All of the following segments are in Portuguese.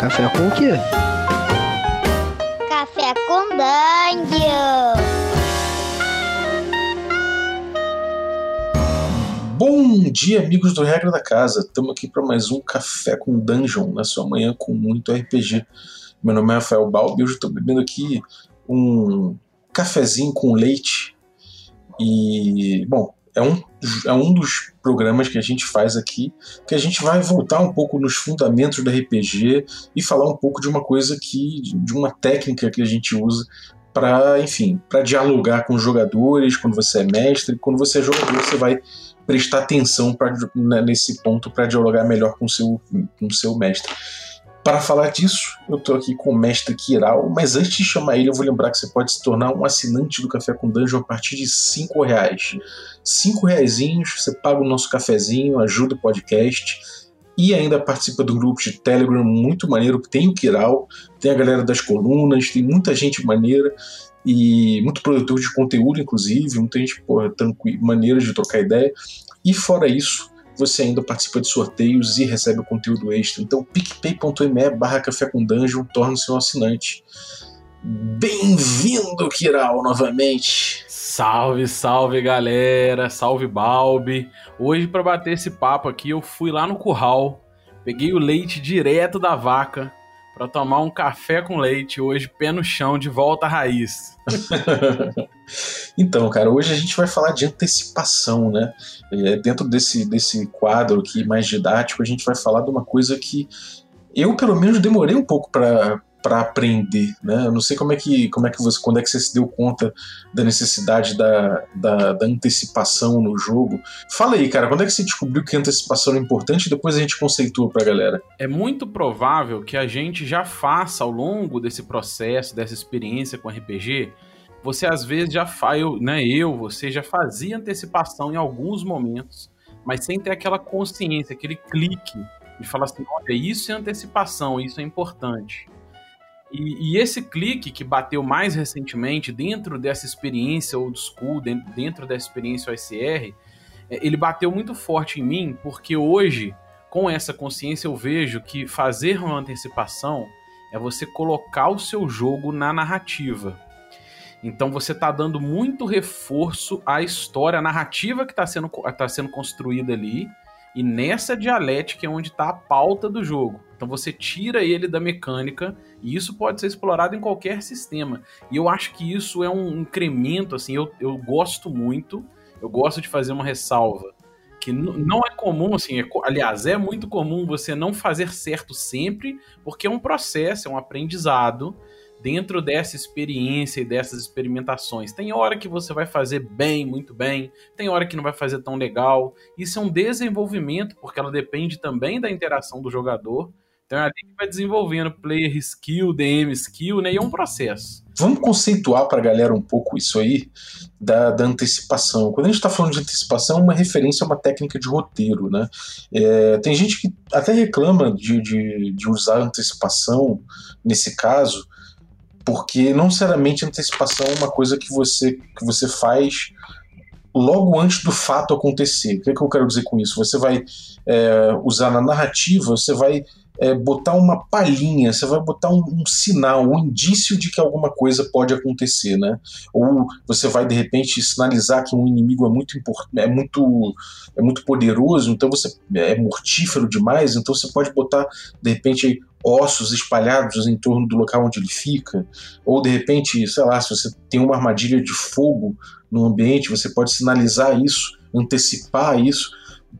Café com o quê? Café com Dungeon. Bom dia, amigos do Regra da Casa. Estamos aqui para mais um Café com Dungeon, na sua manhã com muito RPG. Meu nome é Rafael Balbi e hoje estou bebendo aqui um cafezinho com leite. E, bom, é um, é um dos programas que a gente faz aqui, que a gente vai voltar um pouco nos fundamentos do RPG e falar um pouco de uma coisa que, de uma técnica que a gente usa para, enfim, para dialogar com os jogadores, quando você é mestre, quando você é jogador, você vai prestar atenção pra, né, nesse ponto para dialogar melhor com seu, com o seu mestre. Para falar disso, eu estou aqui com o mestre Kiral, mas antes de chamar ele, eu vou lembrar que você pode se tornar um assinante do Café com Dungeon a partir de 5 reais. 5 reais, você paga o nosso cafezinho, ajuda o podcast e ainda participa do grupo de Telegram muito maneiro, que tem o Kiral, tem a galera das colunas, tem muita gente maneira e muito produtor de conteúdo, inclusive, muita gente porra, maneira de trocar ideia. E fora isso, você ainda participa de sorteios e recebe conteúdo extra. Então, picpay.me barra café com dungeon, torne-se um assinante. Bem-vindo, Kiral, novamente. Salve, salve, galera. Salve, Balbi. Hoje, para bater esse papo aqui, eu fui lá no curral, peguei o leite direto da vaca, para tomar um café com leite hoje, pé no chão, de volta à raiz. então, cara, hoje a gente vai falar de antecipação, né? É, dentro desse, desse quadro aqui mais didático, a gente vai falar de uma coisa que eu, pelo menos, demorei um pouco para para aprender, né? Eu não sei como é que como é que você quando é que você se deu conta da necessidade da, da, da, antecipação no jogo. Fala aí, cara, quando é que você descobriu que a antecipação é importante e depois a gente conceitua pra galera? É muito provável que a gente já faça ao longo desse processo, dessa experiência com RPG, você às vezes já faz, né, eu, você já fazia antecipação em alguns momentos, mas sem ter aquela consciência, aquele clique de falar assim, olha, isso é antecipação, isso é importante. E, e, esse clique que bateu mais recentemente dentro dessa experiência old school, dentro dessa experiência OSR, é, ele bateu muito forte em mim, porque hoje, com essa consciência, eu vejo que fazer uma antecipação é você colocar o seu jogo na narrativa. Então você está dando muito reforço à história, à narrativa que está sendo, tá sendo construída ali, e nessa dialética é onde está a pauta do jogo. Então você tira ele da mecânica e isso pode ser explorado em qualquer sistema. E eu acho que isso é um incremento, assim, eu, eu gosto muito, eu gosto de fazer uma ressalva. Que não é comum, assim, é, aliás, é muito comum você não fazer certo sempre, porque é um processo, é um aprendizado dentro dessa experiência e dessas experimentações. Tem hora que você vai fazer bem, muito bem, tem hora que não vai fazer tão legal. Isso é um desenvolvimento, porque ela depende também da interação do jogador. Então é ali que vai desenvolvendo player skill, DM skill, né? E é um processo. Vamos conceituar para a galera um pouco isso aí da, da antecipação. Quando a gente está falando de antecipação, é uma referência a uma técnica de roteiro, né? É, tem gente que até reclama de, de, de usar antecipação nesse caso, porque não necessariamente antecipação é uma coisa que você, que você faz logo antes do fato acontecer. O que, é que eu quero dizer com isso? Você vai é, usar na narrativa, você vai é, botar uma palhinha, você vai botar um, um, sinal, um indício de que alguma coisa pode acontecer, né? Ou você vai de repente sinalizar que um inimigo é muito é muito é muito poderoso, então você é mortífero demais, então você pode botar de repente ossos espalhados em torno do local onde ele fica, ou de repente, sei lá, se você tem uma armadilha de fogo no ambiente, você pode sinalizar isso, antecipar isso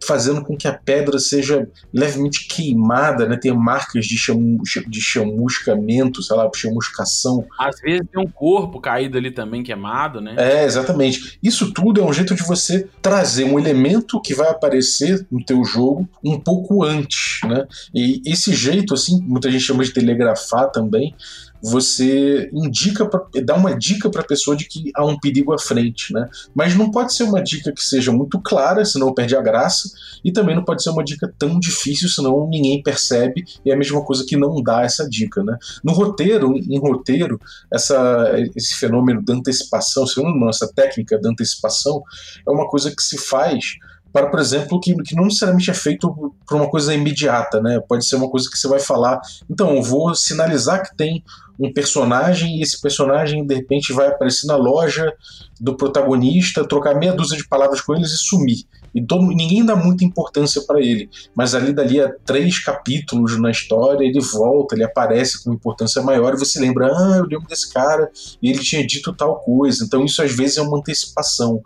fazendo com que a pedra seja levemente queimada, né? Tem marcas de, chamu, de chamuscamento, sei lá, chamuscação. Às vezes tem um corpo caído ali também queimado, né? É, exatamente. Isso tudo é um jeito de você trazer um elemento que vai aparecer no teu jogo um pouco antes, né? E esse jeito, assim, muita gente chama de telegrafar também, você indica, pra, dá uma dica para a pessoa de que há um perigo à frente, né? Mas não pode ser uma dica que seja muito clara, senão perde a graça, e também não pode ser uma dica tão difícil, senão ninguém percebe, e é a mesma coisa que não dá essa dica, né? No roteiro, em roteiro, essa, esse fenômeno da antecipação, esse fenômeno, essa técnica da antecipação, é uma coisa que se faz para, por exemplo, que, que não necessariamente é feito por uma coisa imediata, né? Pode ser uma coisa que você vai falar, então, eu vou sinalizar que tem um personagem e esse personagem de repente vai aparecer na loja do protagonista, trocar meia dúzia de palavras com eles e sumir. E todo, ninguém dá muita importância para ele. Mas ali dali a três capítulos na história, ele volta, ele aparece com importância maior e você lembra, ah, eu lembro desse cara e ele tinha dito tal coisa. Então isso às vezes é uma antecipação.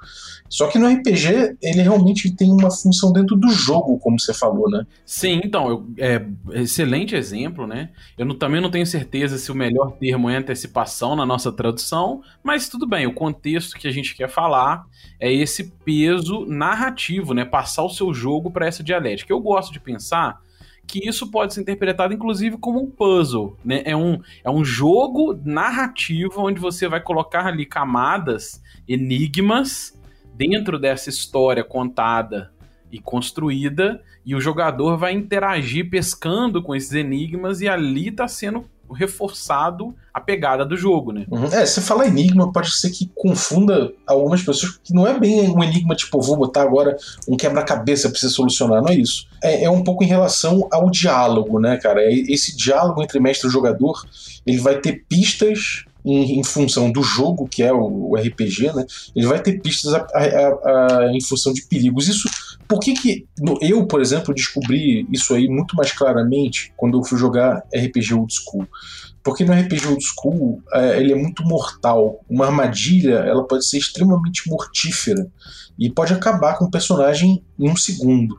Só que no RPG ele realmente tem uma função dentro do jogo, como você falou, né? Sim, então, eu, é excelente exemplo, né? Eu não, também não tenho certeza se o melhor termo é antecipação na nossa tradução, mas tudo bem, o contexto que a gente quer falar é esse peso narrativo, né? Passar o seu jogo para essa dialética. Eu gosto de pensar que isso pode ser interpretado inclusive como um puzzle, né? É um, é um jogo narrativo onde você vai colocar ali camadas, enigmas dentro dessa história contada e construída, e o jogador vai interagir pescando com esses enigmas e ali está sendo reforçado a pegada do jogo, né? Uhum. É, você falar enigma pode ser que confunda algumas pessoas, que não é bem um enigma tipo, vou botar agora um quebra-cabeça para você solucionar, não é isso. É, é, um pouco em relação ao diálogo, né, cara? Esse diálogo entre mestre e jogador, ele vai ter pistas em, em, função do jogo, que é o, o, RPG, né? Ele vai ter pistas a, a, a, em função de perigos. Isso, por que que eu, por exemplo, descobri isso aí muito mais claramente quando eu fui jogar RPG Old School? Porque no RPG Old School é, ele é muito mortal. Uma armadilha ela pode ser extremamente mortífera e pode acabar com o personagem em um segundo.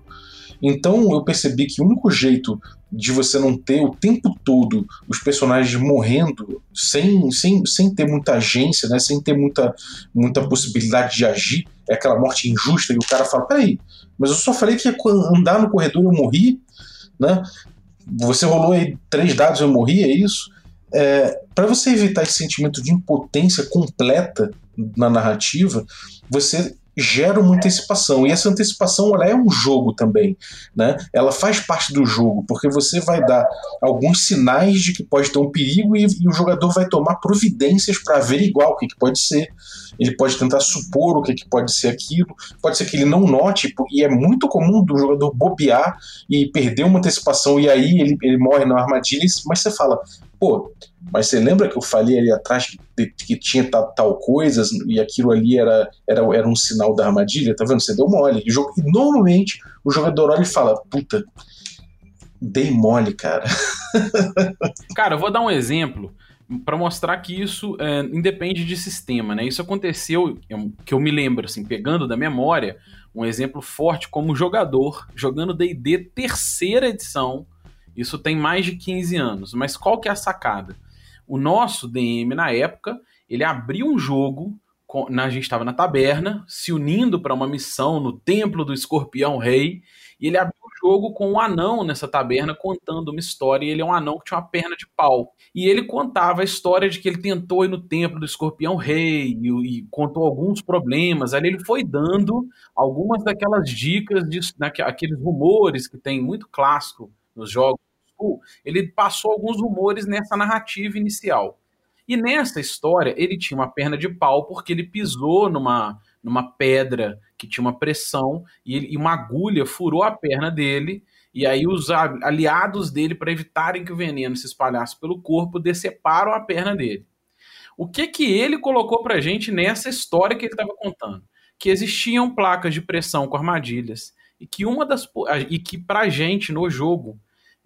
Então eu percebi que o único jeito de você não ter o tempo todo os personagens morrendo sem, sem, sem ter muita agência, né, sem ter muita, muita possibilidade de agir, é aquela morte injusta e o cara fala: peraí, mas eu só falei que ia andar no corredor eu morri, né? Você rolou aí três dados eu morri, é isso? É, para você evitar esse sentimento de impotência completa na narrativa, você gera uma antecipação. E essa antecipação ela é um jogo também. Né? Ela faz parte do jogo, porque você vai dar alguns sinais de que pode ter um perigo e, e o jogador vai tomar providências para averiguar o que, que pode ser. Ele pode tentar supor o que, que pode ser aquilo. Pode ser que ele não note, e é muito comum do jogador bobear e perder uma antecipação e aí ele, ele morre na armadilha. Mas você fala, pô, mas você lembra que eu falei ali atrás que, que tinha tal, tal coisas e aquilo ali era, era, era um sinal da armadilha? Tá vendo? Você deu mole. E, jogo, e normalmente o jogador olha e fala: puta, dei mole, cara. cara, eu vou dar um exemplo para mostrar que isso é, independe de sistema, né? Isso aconteceu, que eu me lembro, assim, pegando da memória, um exemplo forte como jogador, jogando D&D terceira edição, isso tem mais de 15 anos. Mas qual que é a sacada? O nosso DM, na época, ele abriu um jogo, a gente estava na taberna, se unindo para uma missão no Templo do Escorpião Rei, e ele abriu o jogo com um anão nessa taberna contando uma história, e ele é um anão que tinha uma perna de pau. E ele contava a história de que ele tentou ir no Templo do Escorpião Rei, e, e contou alguns problemas, ali ele foi dando algumas daquelas dicas, de, daqueles rumores que tem muito clássico nos jogos ele passou alguns rumores nessa narrativa inicial. E nessa história, ele tinha uma perna de pau porque ele pisou numa, numa pedra que tinha uma pressão e, ele, e uma agulha furou a perna dele. E aí os aliados dele, para evitarem que o veneno se espalhasse pelo corpo, deceparam a perna dele. O que que ele colocou pra gente nessa história que ele estava contando? Que existiam placas de pressão com armadilhas e que uma das e que pra gente no jogo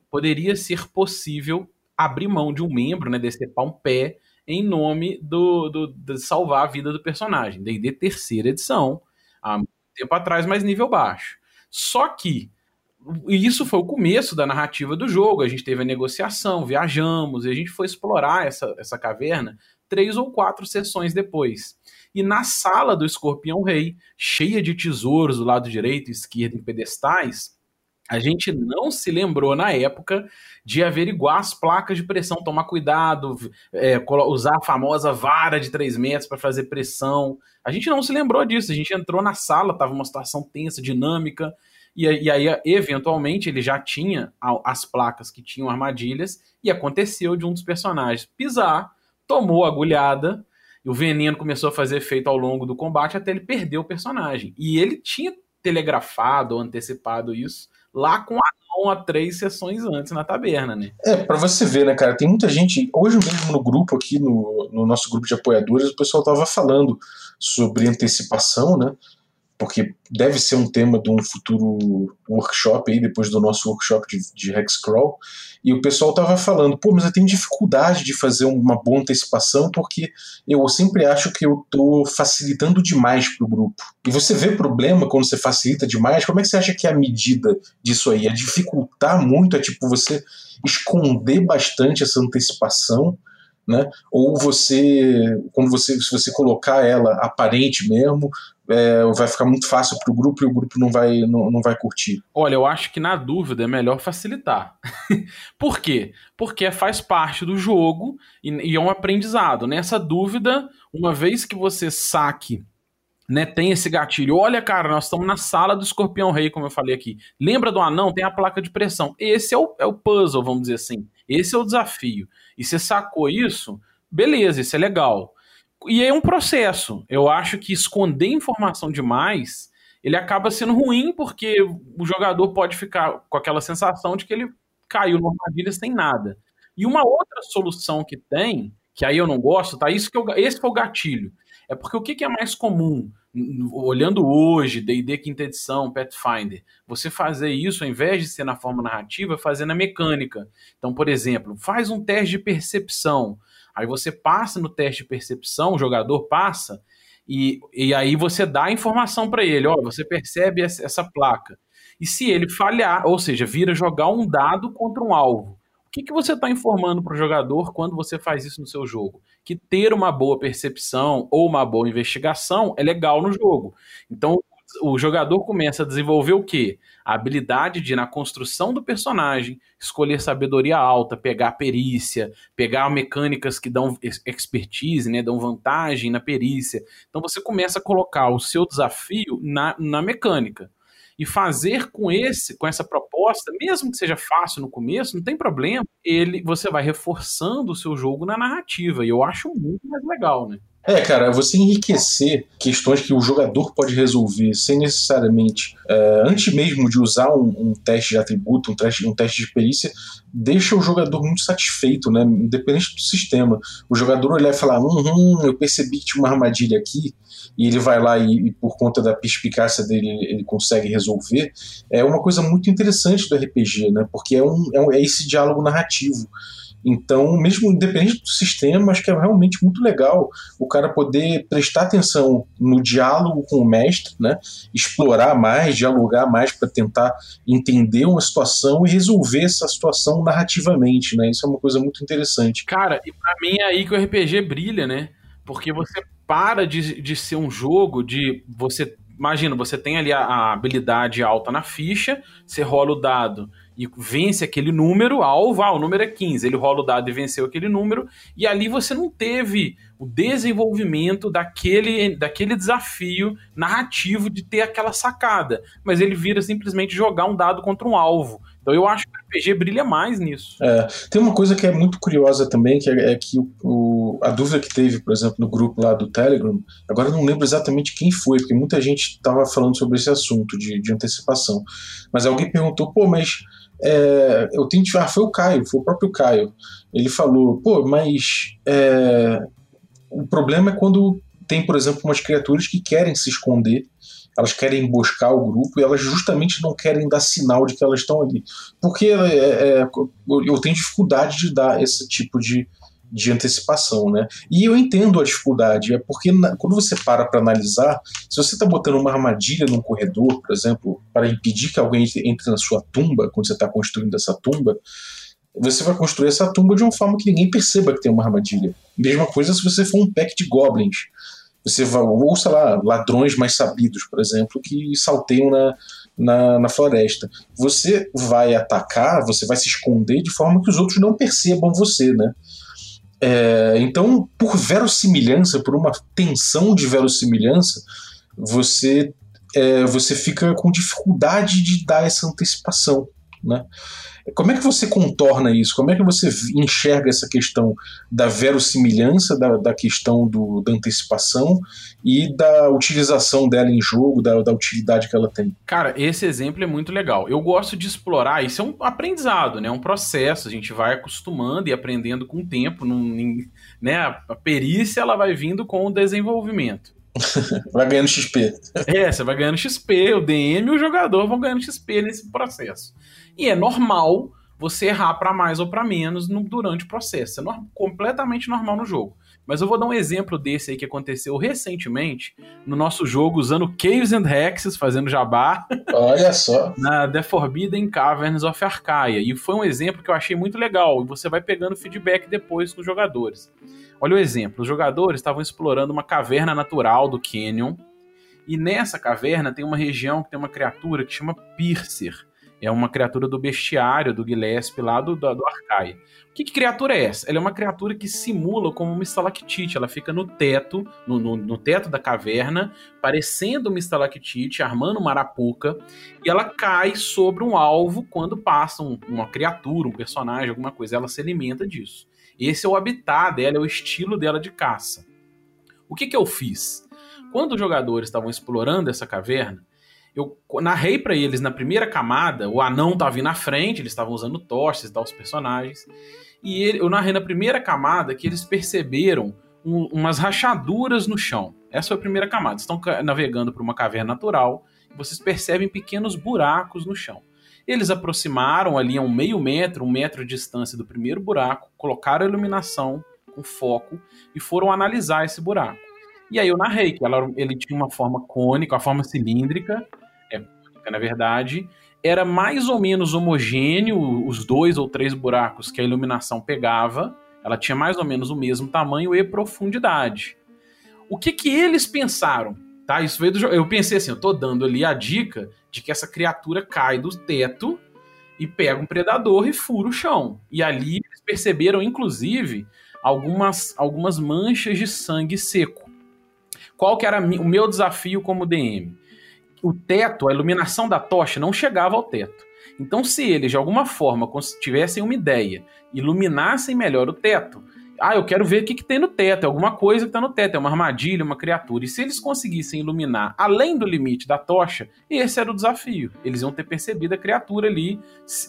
poderia ser possível abrir mão de um membro, né, decepar um pé, em nome do, do, de salvar a vida do personagem. D&D terceira edição, há tempo atrás, mas nível baixo. Só que isso foi o começo da narrativa do jogo. A gente teve a negociação, viajamos, e a gente foi explorar essa, essa caverna três ou quatro sessões depois. E na sala do Escorpião Rei, cheia de tesouros do lado direito e esquerdo em pedestais, a gente não se lembrou na época de averiguar as placas de pressão, tomar cuidado, é, usar a famosa vara de 3 metros para fazer pressão. A gente não se lembrou disso. A gente entrou na sala, estava uma situação tensa, dinâmica, e, e, aí, eventualmente, ele já tinha as placas que tinham armadilhas, e aconteceu de um dos personagens pisar, tomou agulhada, e o veneno começou a fazer efeito ao longo do combate até ele perder o personagem. E ele tinha telegrafado ou antecipado isso lá com a mão a três sessões antes na taberna, né? É, para você ver, né, cara, tem muita gente, hoje mesmo no grupo aqui, no, no nosso grupo de apoiadores, o pessoal tava falando sobre antecipação, né, porque deve ser um tema de um futuro workshop aí, depois do nosso workshop de, de Hexcrawl, e o pessoal tava falando, pô, mas eu tenho dificuldade de fazer uma boa antecipação porque eu sempre acho que eu tô facilitando demais pro grupo. E você vê problema quando você facilita demais, como é que você acha que é a medida disso aí? É dificultar muito, é tipo você esconder bastante essa antecipação, né? Ou você, quando você, se você colocar ela aparente mesmo, é, vai ficar muito fácil para o grupo e o grupo não vai, não, não vai curtir? Olha, eu acho que na dúvida é melhor facilitar. Por quê? Porque faz parte do jogo e, e é um aprendizado. Nessa dúvida, uma vez que você saque né, tem esse gatilho. Olha, cara, nós estamos na sala do escorpião rei, como eu falei aqui. Lembra do anão? Tem a placa de pressão. Esse é o, é o puzzle, vamos dizer assim. Esse é o desafio. E você sacou isso, beleza, isso é legal. E é um processo. Eu acho que esconder informação demais, ele acaba sendo ruim porque o jogador pode ficar com aquela sensação de que ele caiu numa armadilha sem nada. E uma outra solução que tem, que aí eu não gosto, tá? Isso que eu, esse que é o gatilho. É porque o que, que é mais comum, olhando hoje, D&D quinta edição, Pathfinder, você fazer isso, ao invés de ser na forma narrativa, fazer na mecânica. Então, por exemplo, faz um teste de percepção. Aí você passa no teste de percepção, o jogador passa, e, e aí você dá a informação para ele, ó, você percebe essa, placa. E se ele falhar, ou seja, vira jogar um dado contra um alvo. O que, que você está informando para o jogador quando você faz isso no seu jogo? Que ter uma boa percepção ou uma boa investigação é legal no jogo. Então, o jogador começa a desenvolver o quê? A habilidade de, na construção do personagem, escolher sabedoria alta, pegar perícia, pegar mecânicas que dão expertise, né, dão vantagem na perícia. Então você começa a colocar o seu desafio na, na mecânica. E fazer com esse, com essa proposta, mesmo que seja fácil no começo, não tem problema. Ele, você vai reforçando o seu jogo na narrativa. E eu acho muito mais legal, né? É, cara, você enriquecer questões que o jogador pode resolver sem necessariamente, é, antes mesmo de usar um, um, teste de atributo, um teste, um teste de perícia, deixa o jogador muito satisfeito, né? Independente do sistema. O jogador olhar e falar: hum, eu percebi que tinha uma armadilha aqui, e ele vai lá e, e, por conta da perspicácia dele ele consegue resolver, é uma coisa muito interessante do RPG, né? Porque é, um, é, um, é esse diálogo narrativo. Então, mesmo independente do sistema, acho que é realmente muito legal o cara poder prestar atenção no diálogo com o mestre, né? explorar mais, dialogar mais para tentar entender uma situação e resolver essa situação narrativamente. Né? Isso é uma coisa muito interessante. Cara, e para mim é aí que o RPG brilha, né? Porque você para de, de ser um jogo de você. Imagina, você tem ali a, a habilidade alta na ficha, você rola o dado e vence aquele número, alvo, ah, o número é 15, ele rola o dado e venceu aquele número, e ali você não teve o desenvolvimento daquele, daquele desafio narrativo de ter aquela sacada, mas ele vira simplesmente jogar um dado contra um alvo. Então eu acho que o RPG brilha mais nisso. É, tem uma coisa que é muito curiosa também, que é, é que o, a dúvida que teve, por exemplo, no grupo lá do Telegram, agora eu não lembro exatamente quem foi, porque muita gente estava falando sobre esse assunto de, de antecipação, mas alguém perguntou, pô, mas é, eu tenho ah, foi o Caio, foi o próprio Caio. Ele falou, pô, mas é, o problema é quando tem, por exemplo, umas criaturas que querem se esconder, elas querem emboscar o grupo e elas justamente não querem dar sinal de que elas estão ali. Porque é, é, eu tenho dificuldade de dar esse tipo de, de antecipação, né? E eu entendo a dificuldade, é porque na, quando você para para analisar, se você está botando uma armadilha num corredor, por exemplo, para impedir que alguém entre na sua tumba, quando você está construindo essa tumba, você vai construir essa tumba de uma forma que ninguém perceba que tem uma armadilha. Mesma coisa se você for um pack de goblins. Você vai, ou sei lá, ladrões mais sabidos, por exemplo, que salteiam na, na, na, floresta. Você vai atacar, você vai se esconder de forma que os outros não percebam você, né? É, então, por verossimilhança, por uma tensão de verossimilhança, você, é, você fica com dificuldade de dar essa antecipação. Né? Como é que você contorna isso? Como é que você enxerga essa questão da verossimilhança, da, da questão do, da antecipação e da utilização dela em jogo, da, da utilidade que ela tem? Cara, esse exemplo é muito legal. Eu gosto de explorar, isso é um aprendizado, né? É um processo, a gente vai acostumando e aprendendo com o tempo, num, né? A perícia ela vai vindo com o desenvolvimento. vai ganhando XP. É, você vai ganhando XP, o DM e o jogador vão ganhando XP nesse processo. E é normal você errar para mais ou para menos no, durante o processo. É no, completamente normal no jogo. Mas eu vou dar um exemplo desse aí que aconteceu recentemente no nosso jogo usando Caves and Hexes, fazendo jabá. Olha só. na The Forbidden Caverns of Arcaia. E foi um exemplo que eu achei muito legal. E você vai pegando feedback depois com os jogadores. Olha o exemplo: os jogadores estavam explorando uma caverna natural do Canyon. E nessa caverna tem uma região que tem uma criatura que chama Piercer. É uma criatura do bestiário do Gillespie lá do, do, Arcaia. Que, que, criatura é essa? Ela é uma criatura que simula como uma estalactite. Ela fica no teto, no, no, no teto da caverna, parecendo uma estalactite, armando uma arapuca, e ela cai sobre um alvo quando passa um, uma criatura, um personagem, alguma coisa. Ela se alimenta disso. Esse é o habitat dela, é o estilo dela de caça. O que, que eu fiz? Quando os jogadores estavam explorando essa caverna, eu narrei para eles na primeira camada, o anão tava vindo na frente, eles estavam usando tochas e tal, os personagens. E ele, eu narrei na primeira camada que eles perceberam um, umas rachaduras no chão. Essa foi a primeira camada. Estão navegando por uma caverna natural vocês percebem pequenos buracos no chão. Eles aproximaram ali a um meio metro, um metro de distância do primeiro buraco, colocaram a iluminação com foco e foram analisar esse buraco. E aí eu narrei que ela, ele tinha uma forma cônica, uma forma cilíndrica, é na verdade, era mais ou menos homogêneo os dois ou três buracos que a iluminação pegava, ela tinha mais ou menos o mesmo tamanho e profundidade. O que que eles pensaram? Tá, isso veio do Eu pensei assim, eu tô dando ali a dica de que essa criatura cai do teto e pega um predador e fura o chão. E ali eles perceberam, inclusive, algumas, algumas manchas de sangue seco. Qual que era o meu desafio como DM? O teto, a iluminação da tocha não chegava ao teto. Então, se eles de alguma forma tivessem uma ideia, iluminassem melhor o teto, ah, eu quero ver o que, que tem no teto, é alguma coisa que está no teto, é uma armadilha, uma criatura. E se eles conseguissem iluminar além do limite da tocha, esse era o desafio. Eles iam ter percebido a criatura ali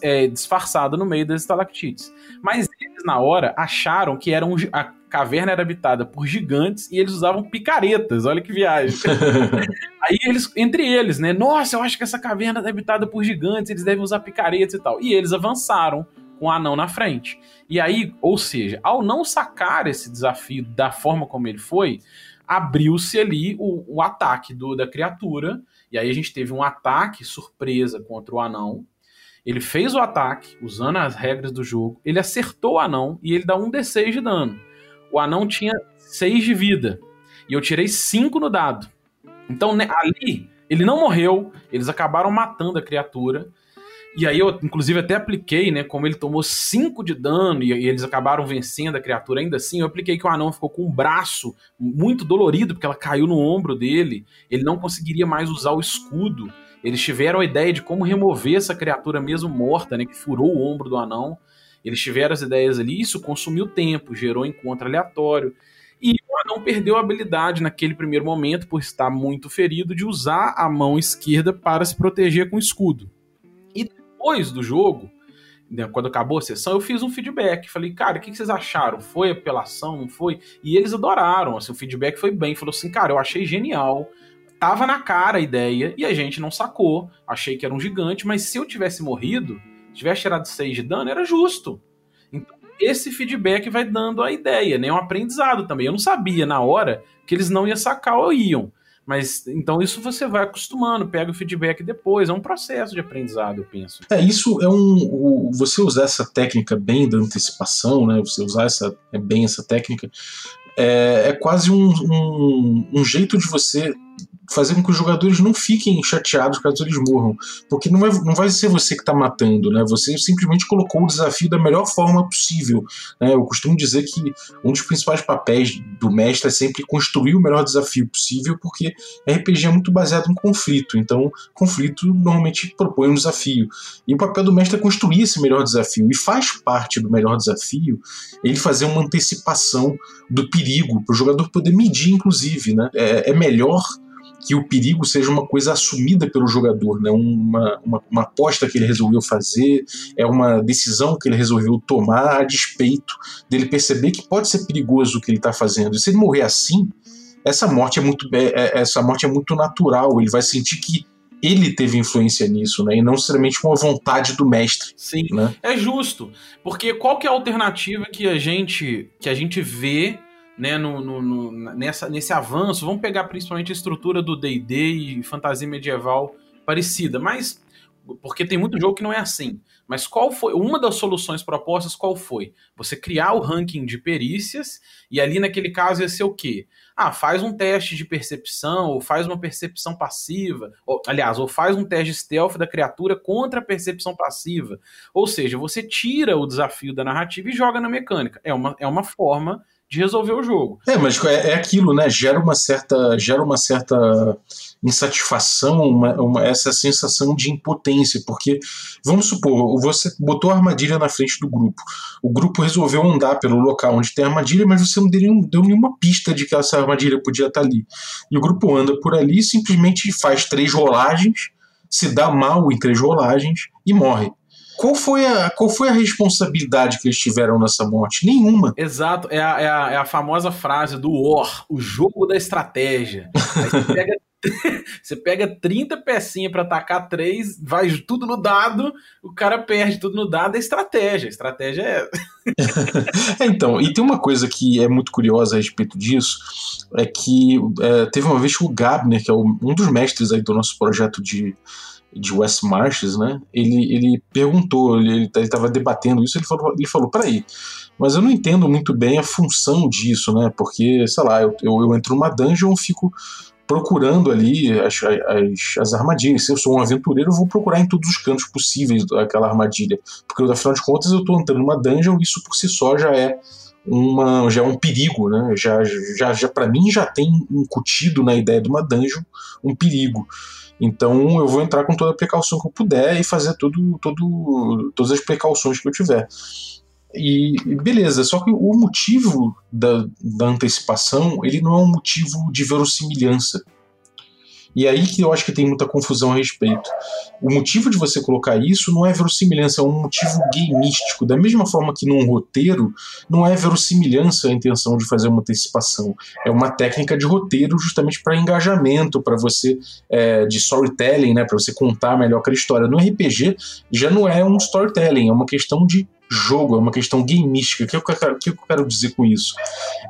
é, disfarçada no meio das estalactites. Mas eles, na hora, acharam que era um, a caverna era habitada por gigantes e eles usavam picaretas. Olha que viagem. Aí eles, entre eles, né? Nossa, eu acho que essa caverna é habitada por gigantes, eles devem usar picaretas e tal. E eles avançaram o anão na frente. E aí, ou seja, ao não sacar esse desafio da forma como ele foi, abriu-se ali o, o ataque do, da criatura. E aí a gente teve um ataque surpresa contra o anão. Ele fez o ataque, usando as regras do jogo. Ele acertou o anão e ele dá um D6 de dano. O anão tinha 6 de vida. E eu tirei 5 no dado. Então, né, ali, ele não morreu. Eles acabaram matando a criatura. E aí eu, inclusive, até apliquei, né? Como ele tomou 5 de dano e, e, eles acabaram vencendo a criatura ainda assim, eu apliquei que o anão ficou com um braço muito dolorido, porque ela caiu no ombro dele. Ele não conseguiria mais usar o escudo. Eles tiveram a ideia de como remover essa criatura mesmo morta, né? Que furou o ombro do anão. Eles tiveram as ideias ali, isso consumiu tempo, gerou encontro aleatório. E o anão perdeu a habilidade naquele primeiro momento, por estar muito ferido, de usar a mão esquerda para se proteger com o escudo depois do jogo, né, quando acabou a sessão, eu fiz um feedback. Falei, cara, o que vocês acharam? Foi apelação? Não foi? E eles adoraram. Assim, o feedback foi bem. Falou assim, cara, eu achei genial. Tava na cara a ideia e a gente não sacou. Achei que era um gigante, mas se eu tivesse morrido, tivesse tirado 6 de dano, era justo. Então, esse feedback vai dando a ideia, né? É um aprendizado também. Eu não sabia na hora que eles não iam sacar ou iam. Mas então isso você vai acostumando, pega o feedback depois, é um processo de aprendizado, eu penso. É, isso é um. Você usar essa técnica bem da antecipação, né? Você usar essa, é bem essa técnica, é, é quase um, um, um jeito de você fazer com que os jogadores não fiquem chateados caso eles morram. Porque não vai, não vai ser você que está matando, né? Você simplesmente colocou o desafio da melhor forma possível. Né? Eu costumo dizer que um dos principais papéis do mestre é sempre construir o melhor desafio possível, porque RPG é muito baseado em conflito. Então, conflito normalmente propõe um desafio. E o papel do mestre é construir esse melhor desafio. E faz parte do melhor desafio ele fazer uma antecipação do perigo, para o jogador poder medir, inclusive. Né? É, é melhor que o perigo seja uma coisa assumida pelo jogador, né? uma, uma, uma, aposta que ele resolveu fazer, é uma decisão que ele resolveu tomar a despeito dele perceber que pode ser perigoso o que ele está fazendo. E se ele morrer assim, essa morte é muito é, é, essa morte é muito natural. Ele vai sentir que ele teve influência nisso, né? E não necessariamente com a vontade do mestre. Sim, né? é justo, porque qual que é a alternativa que a gente que a gente vê né, no, no, no, nessa, nesse avanço, vamos pegar principalmente a estrutura do D&D e fantasia medieval parecida, mas porque tem muito jogo que não é assim. Mas qual foi uma das soluções propostas? Qual foi? Você criar o ranking de perícias e ali naquele caso ia ser o quê? Ah, faz um teste de percepção ou faz uma percepção passiva, ou, aliás, ou faz um teste stealth da criatura contra a percepção passiva. Ou seja, você tira o desafio da narrativa e joga na mecânica. É uma, é uma forma de resolver o jogo. É, mas é, é aquilo, né? Gera uma certa, gera uma certa insatisfação, uma, uma, essa sensação de impotência, porque vamos supor, você botou a armadilha na frente do grupo, o grupo resolveu andar pelo local onde tem a armadilha, mas você não deu, deu nenhuma pista de que essa armadilha podia estar ali. E o grupo anda por ali, simplesmente faz três rolagens, se dá mal em três rolagens e morre. Qual foi, a, qual foi a responsabilidade que eles tiveram nessa morte? Nenhuma. Exato, é a, é a, é a famosa frase do War, o jogo da estratégia. Aí você pega você pega 30 pecinhas para atacar três, vai tudo no dado, o cara perde tudo no dado, é estratégia. A estratégia é. é. Então, e tem uma coisa que é muito curiosa a respeito disso: é que é, teve uma vez que o Gabner, que é um dos mestres aí do nosso projeto de, de West Marches, né? Ele, ele perguntou, ele estava debatendo isso, ele falou, ele falou, peraí, mas eu não entendo muito bem a função disso, né? Porque, sei lá, eu, eu, eu entro numa dungeon, fico procurando ali as, as, as, armadilhas. Se eu sou um aventureiro, eu vou procurar em todos os cantos possíveis aquela armadilha. Porque, afinal de contas, eu estou entrando numa dungeon, isso por si só já é uma já é um perigo, né? Já, já, já para mim já tem incutido na ideia de uma dungeon um perigo. Então eu vou entrar com toda a precaução que eu puder e fazer tudo, tudo, todas as precauções que eu tiver. E beleza, só que o motivo da, da antecipação ele não é um motivo de verossimilhança. E aí que eu acho que tem muita confusão a respeito. O motivo de você colocar isso não é verossimilhança, é um motivo gameístico. Da mesma forma que num roteiro, não é verossimilhança a intenção de fazer uma antecipação. É uma técnica de roteiro justamente para engajamento, para você, é, de storytelling, né, para você contar melhor aquela história. No RPG, já não é um storytelling, é uma questão de jogo, é uma questão gameística. O que, eu quero, que eu quero dizer com isso?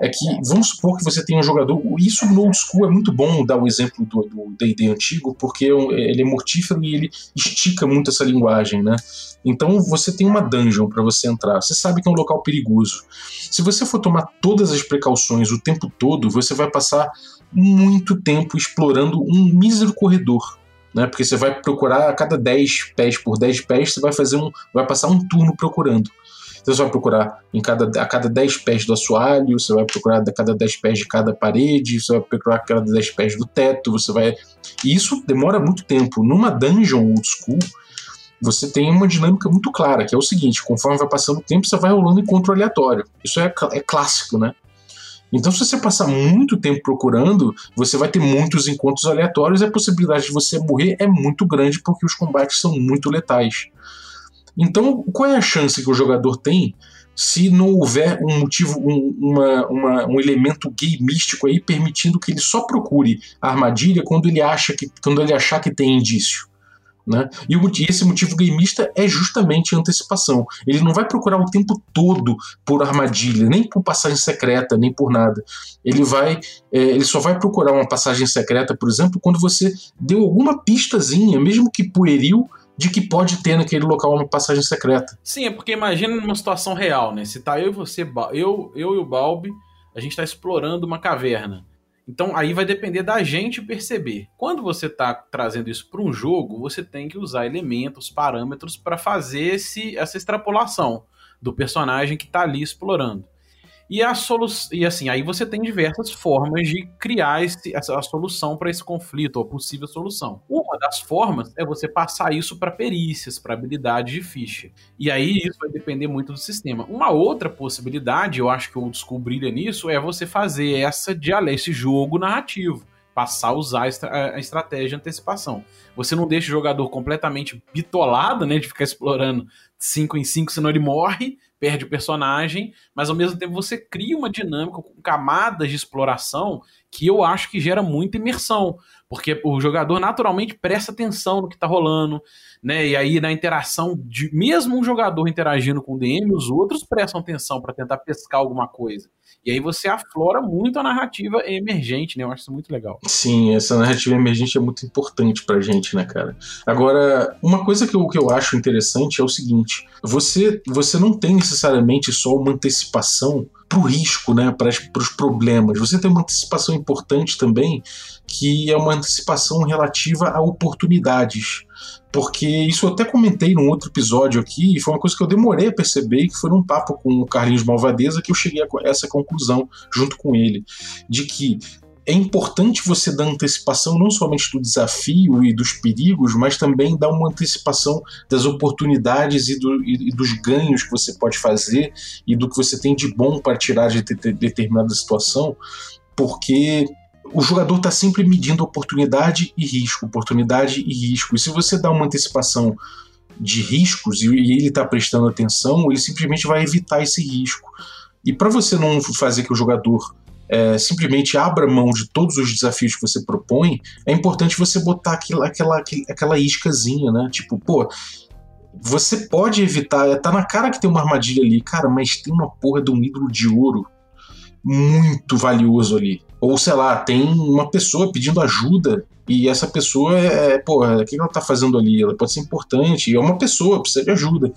É que, vamos supor que você tem um jogador. Isso no old school é muito bom dar o exemplo do DD antigo, porque é ele é mortífero e ele estica muito essa linguagem, né? Então você tem uma dungeon para você entrar. Você sabe que é um local perigoso. Se você for tomar todas as precauções o tempo todo, você vai passar muito tempo explorando um mísero corredor né? Porque você vai procurar a cada 10 pés por 10 pés, você vai fazer um, vai passar um turno procurando. Então você vai procurar em cada, a cada 10 pés do assoalho, você vai procurar a cada 10 pés de cada parede, você vai procurar a cada 10 pés do teto, você vai. E isso demora muito tempo. Numa dungeon old school, você tem uma dinâmica muito clara, que é o seguinte: conforme vai passando o tempo, você vai rolando encontro aleatório. Isso é, é clássico, né? Então, se você passar muito tempo procurando, você vai ter muitos encontros aleatórios e a possibilidade de você morrer é muito grande porque os combates são muito letais. Então, qual é a chance que o jogador tem se não houver um motivo, um, uma, uma, um elemento gay místico aí permitindo que ele só procure a armadilha quando ele acha que quando ele achar que tem indício? Né? E, o, e esse motivo gameista é justamente a antecipação. Ele não vai procurar o tempo todo por armadilha, nem por passagem secreta, nem por nada. Ele vai, é, ele só vai procurar uma passagem secreta, por exemplo, quando você deu alguma pistazinha, mesmo que pueril, de que pode ter naquele local uma passagem secreta. Sim, é porque imagina numa situação real, né? Se tá eu e você, eu, eu e o Balbi, a gente está explorando uma caverna. Então aí vai depender da gente perceber. Quando você está trazendo isso para um jogo, você tem que usar elementos, parâmetros para fazer esse, essa extrapolação do personagem que está ali explorando. E a solução, e assim, aí você tem diversas formas de criar esse, essa a solução para esse conflito, ou possível solução. Uma das formas é você passar isso para perícias, para habilidade de ficha. E aí isso vai depender muito do sistema. Uma outra possibilidade, eu acho que o descobrir nisso, é você fazer essa esse jogo narrativo passar a usar a estratégia de antecipação. Você não deixa o jogador completamente bitolado, né, de ficar explorando 5 em 5, senão ele morre, perde o personagem, mas ao mesmo tempo você cria uma dinâmica com camadas de exploração que eu acho que gera muita imersão, porque o jogador naturalmente presta atenção no que está rolando, né? E aí na interação de mesmo um jogador interagindo com o DM, os outros prestam atenção para tentar pescar alguma coisa. E aí você aflora muito a narrativa emergente, né? Eu acho isso muito legal. Sim, essa narrativa emergente é muito importante pra gente, né, cara? Agora, uma coisa que eu, que eu acho interessante é o seguinte: você, você não tem necessariamente só uma antecipação pro risco, né, para os problemas. Você tem uma antecipação importante também, que é uma antecipação relativa a oportunidades porque isso eu até comentei num outro episódio aqui, e foi uma coisa que eu demorei a perceber, que foi num papo com o Carlinhos Malvadeza que eu cheguei a essa conclusão junto com ele, de que é importante você dar antecipação não somente do desafio e dos perigos, mas também dar uma antecipação das oportunidades e, do, e, dos ganhos que você pode fazer e do que você tem de bom para tirar de, de determinada situação, porque o jogador está sempre medindo oportunidade e risco, oportunidade e risco. E se você dá uma antecipação de riscos e, ele está prestando atenção, ele simplesmente vai evitar esse risco. E para você não fazer que o jogador é, simplesmente abra mão de todos os desafios que você propõe, é importante você botar aquela, aquela, aquela iscazinha, né? Tipo, pô, você pode evitar, tá na cara que tem uma armadilha ali, cara, mas tem uma porra de um ídolo de ouro muito valioso ali. Ou sei lá, tem uma pessoa pedindo ajuda e essa pessoa é, é porra, o que ela tá fazendo ali? Ela pode ser importante, é uma pessoa, precisa de ajuda.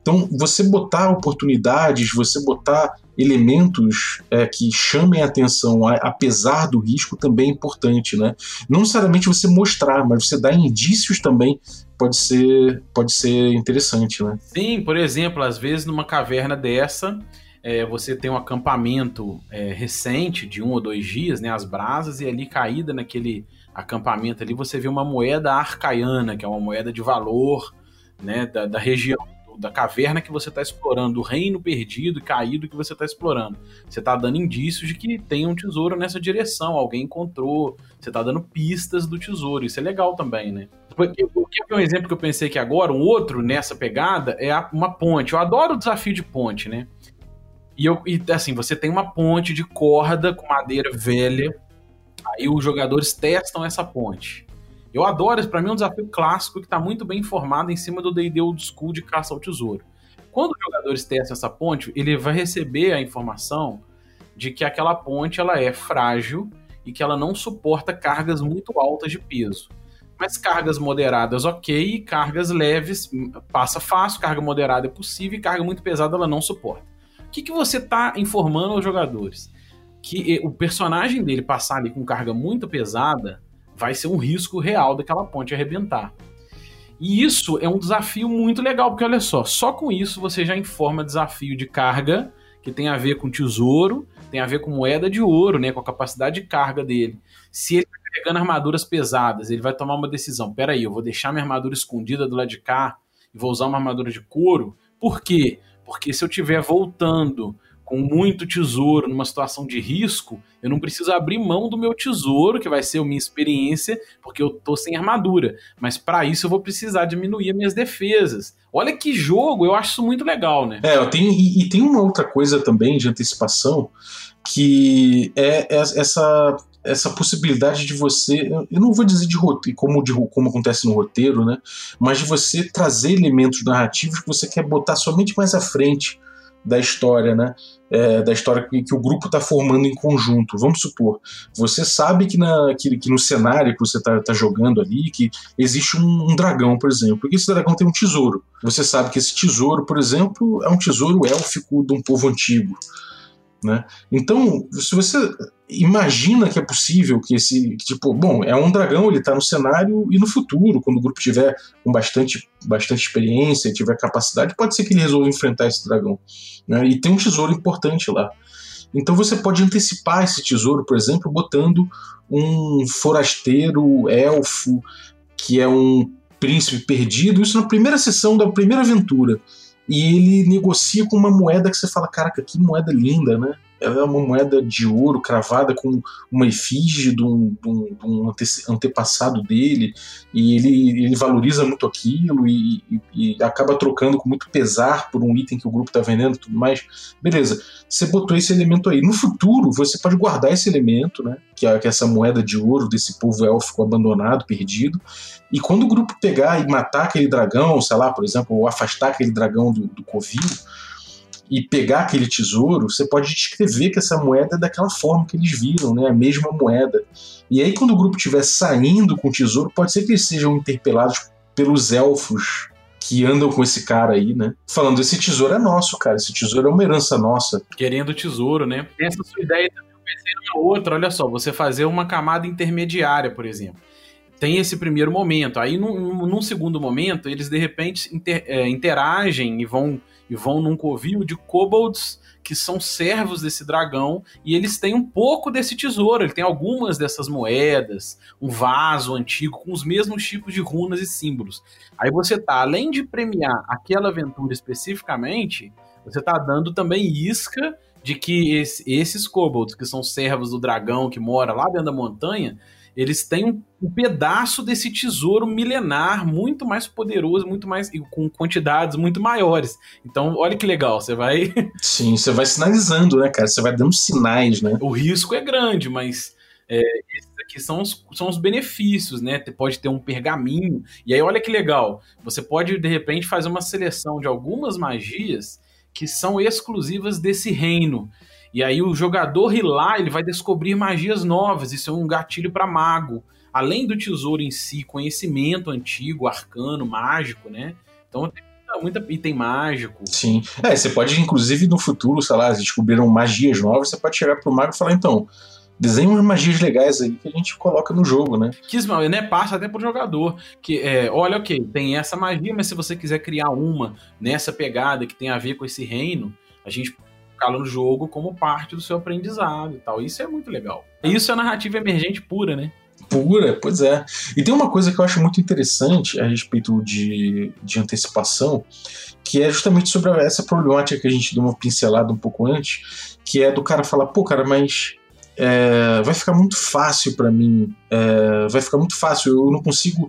Então, você botar oportunidades, você botar elementos é, que chamem a atenção, apesar do risco, também é importante, né? Não necessariamente você mostrar, mas você dar indícios também pode ser, pode ser interessante, né? Sim, por exemplo, às vezes numa caverna dessa, é, você tem um acampamento é, recente de um ou dois dias, né, as brasas, e ali caída naquele acampamento ali você vê uma moeda arcaiana, que é uma moeda de valor né, da, da região da caverna que você está explorando, do reino perdido e caído que você está explorando. Você está dando indícios de que tem um tesouro nessa direção, alguém encontrou, você está dando pistas do tesouro. Isso é legal também, né? Porque, porque um exemplo que eu pensei que agora, um outro nessa pegada, é uma ponte. Eu adoro o desafio de ponte, né? E, eu, e assim, você tem uma ponte de corda com madeira velha, aí os jogadores testam essa ponte. Eu adoro, para mim é um desafio clássico que está muito bem informado em cima do D&D Old School de caça ao tesouro. Quando os jogadores testam essa ponte, ele vai receber a informação de que aquela ponte ela é frágil e que ela não suporta cargas muito altas de peso. Mas cargas moderadas, ok, cargas leves passa fácil, carga moderada é possível e carga muito pesada ela não suporta. O que, que você está informando aos jogadores? Que o personagem dele passar ali com carga muito pesada vai ser um risco real daquela ponte arrebentar. E isso é um desafio muito legal, porque olha só, só com isso você já informa desafio de carga, que tem a ver com tesouro, tem a ver com moeda de ouro, né, com a capacidade de carga dele. Se ele está carregando armaduras pesadas, ele vai tomar uma decisão. Peraí, eu vou deixar minha armadura escondida do lado de cá e vou usar uma armadura de couro. Por quê? Porque se eu estiver voltando com muito tesouro numa situação de risco, eu não preciso abrir mão do meu tesouro, que vai ser a minha experiência, porque eu tô sem armadura. Mas para isso eu vou precisar diminuir as minhas defesas. Olha que jogo, eu acho isso muito legal, né? É, e, e tem uma outra coisa também de antecipação, que é essa essa possibilidade de você, eu não vou dizer de roteiro, como, de, como acontece no roteiro, né? Mas de você trazer elementos narrativos que você quer botar somente mais à frente da história, né? É, da história que, que o grupo está formando em conjunto. Vamos supor, você sabe que, na, que, que no cenário que você está tá jogando ali, que existe um, um, dragão, por exemplo, e esse dragão tem um tesouro. Você sabe que esse tesouro, por exemplo, é um tesouro élfico de um povo antigo. Né? Então, se você imagina que é possível que esse. Tipo, bom, é um dragão, ele está no cenário e no futuro, quando o grupo tiver com bastante, bastante experiência, tiver capacidade, pode ser que ele resolva enfrentar esse dragão. Né? E tem um tesouro importante lá. Então você pode antecipar esse tesouro, por exemplo, botando um forasteiro elfo que é um príncipe perdido, isso na primeira sessão da primeira aventura. E ele negocia com uma moeda que você fala, caraca, que moeda linda, né? É uma moeda de ouro cravada com uma efígie de um, de um, de um antepassado dele, e ele, ele valoriza muito aquilo e, e, e, acaba trocando com muito pesar por um item que o grupo está vendendo e tudo mais. Beleza, você botou esse elemento aí. No futuro, você pode guardar esse elemento, né? Que é, que é essa moeda de ouro desse povo élfico abandonado, perdido. E quando o grupo pegar e matar aquele dragão, sei lá, por exemplo, ou afastar aquele dragão do, do covil, e pegar aquele tesouro, você pode descrever que essa moeda é daquela forma que eles viram, né? A mesma moeda. E aí, quando o grupo estiver saindo com o tesouro, pode ser que eles sejam interpelados pelos elfos que andam com esse cara aí, né? Falando, esse tesouro é nosso, cara. Esse tesouro é uma herança nossa. Querendo o tesouro, né? Essa sua ideia também, eu outra. Olha só, você fazer uma camada intermediária, por exemplo tem esse primeiro momento. Aí, num, num segundo momento, eles de repente inter, é, interagem e vão e vão num covil de kobolds que são servos desse dragão e eles têm um pouco desse tesouro. Ele tem algumas dessas moedas, um vaso antigo com os mesmos tipos de runas e símbolos. Aí você tá, além de premiar aquela aventura especificamente, você tá dando também isca de que esse, esses kobolds, que são servos do dragão que mora lá dentro da montanha, eles têm um, um, pedaço desse tesouro milenar muito mais poderoso, muito mais com quantidades muito maiores. Então, olha que legal, você vai Sim, você vai sinalizando, né, cara? Você vai dando sinais, né? O risco é grande, mas é, esses aqui são os, são os benefícios, né? Pode ter um pergaminho. E aí, olha que legal. Você pode, de repente, fazer uma seleção de algumas magias que são exclusivas desse reino. E aí o jogador ir lá, ele vai descobrir magias novas, isso é um gatilho para mago. Além do tesouro em si, conhecimento antigo, arcano, mágico, né? Então tem muita, muita item mágico. Sim. É, você pode, inclusive, no futuro, sei lá, descobriram magias novas, você pode chegar pro mago e falar, então, desenha umas magias legais aí que a gente coloca no jogo, né? Que né, passa até pro jogador. Que é, olha, ok, tem essa magia, mas se você quiser criar uma nessa pegada que tem a ver com esse reino, a gente colocá-la no jogo como parte do seu aprendizado e tal. Isso é muito legal. Isso é narrativa emergente pura, né? Pura, pois é. E tem uma coisa que eu acho muito interessante a respeito de, de antecipação, que é justamente sobre essa problemática que a gente deu uma pincelada um pouco antes, que é do cara falar, pô, cara, mas é, vai ficar muito fácil para mim, é, vai ficar muito fácil. Eu não consigo,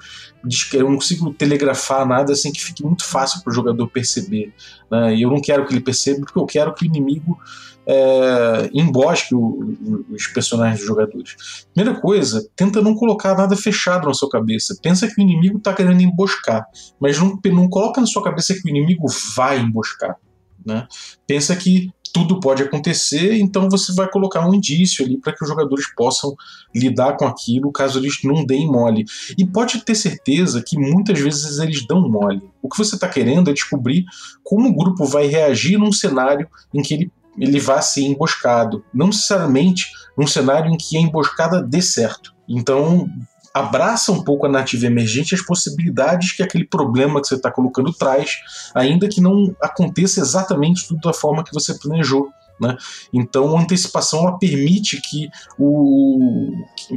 eu não consigo telegrafar nada sem que fique muito fácil para o jogador perceber. Né? E eu não quero que ele perceba, porque eu quero que o inimigo é, embosque o, os personagens dos jogadores. Primeira coisa, tenta não colocar nada fechado na sua cabeça. Pensa que o inimigo está querendo emboscar, mas não, não coloca na sua cabeça que o inimigo vai emboscar. Né? Pensa que tudo pode acontecer, então você vai colocar um indício ali para que os jogadores possam lidar com aquilo caso eles não deem mole. E pode ter certeza que muitas vezes eles dão mole. O que você está querendo é descobrir como o grupo vai reagir num cenário em que ele, ele vá ser emboscado. Não necessariamente num cenário em que a emboscada dê certo. Então, abraça um pouco a nativa emergente as possibilidades que aquele problema que você está colocando traz, ainda que não aconteça exatamente tudo da forma que você planejou. Né? Então, a antecipação ela permite que, o,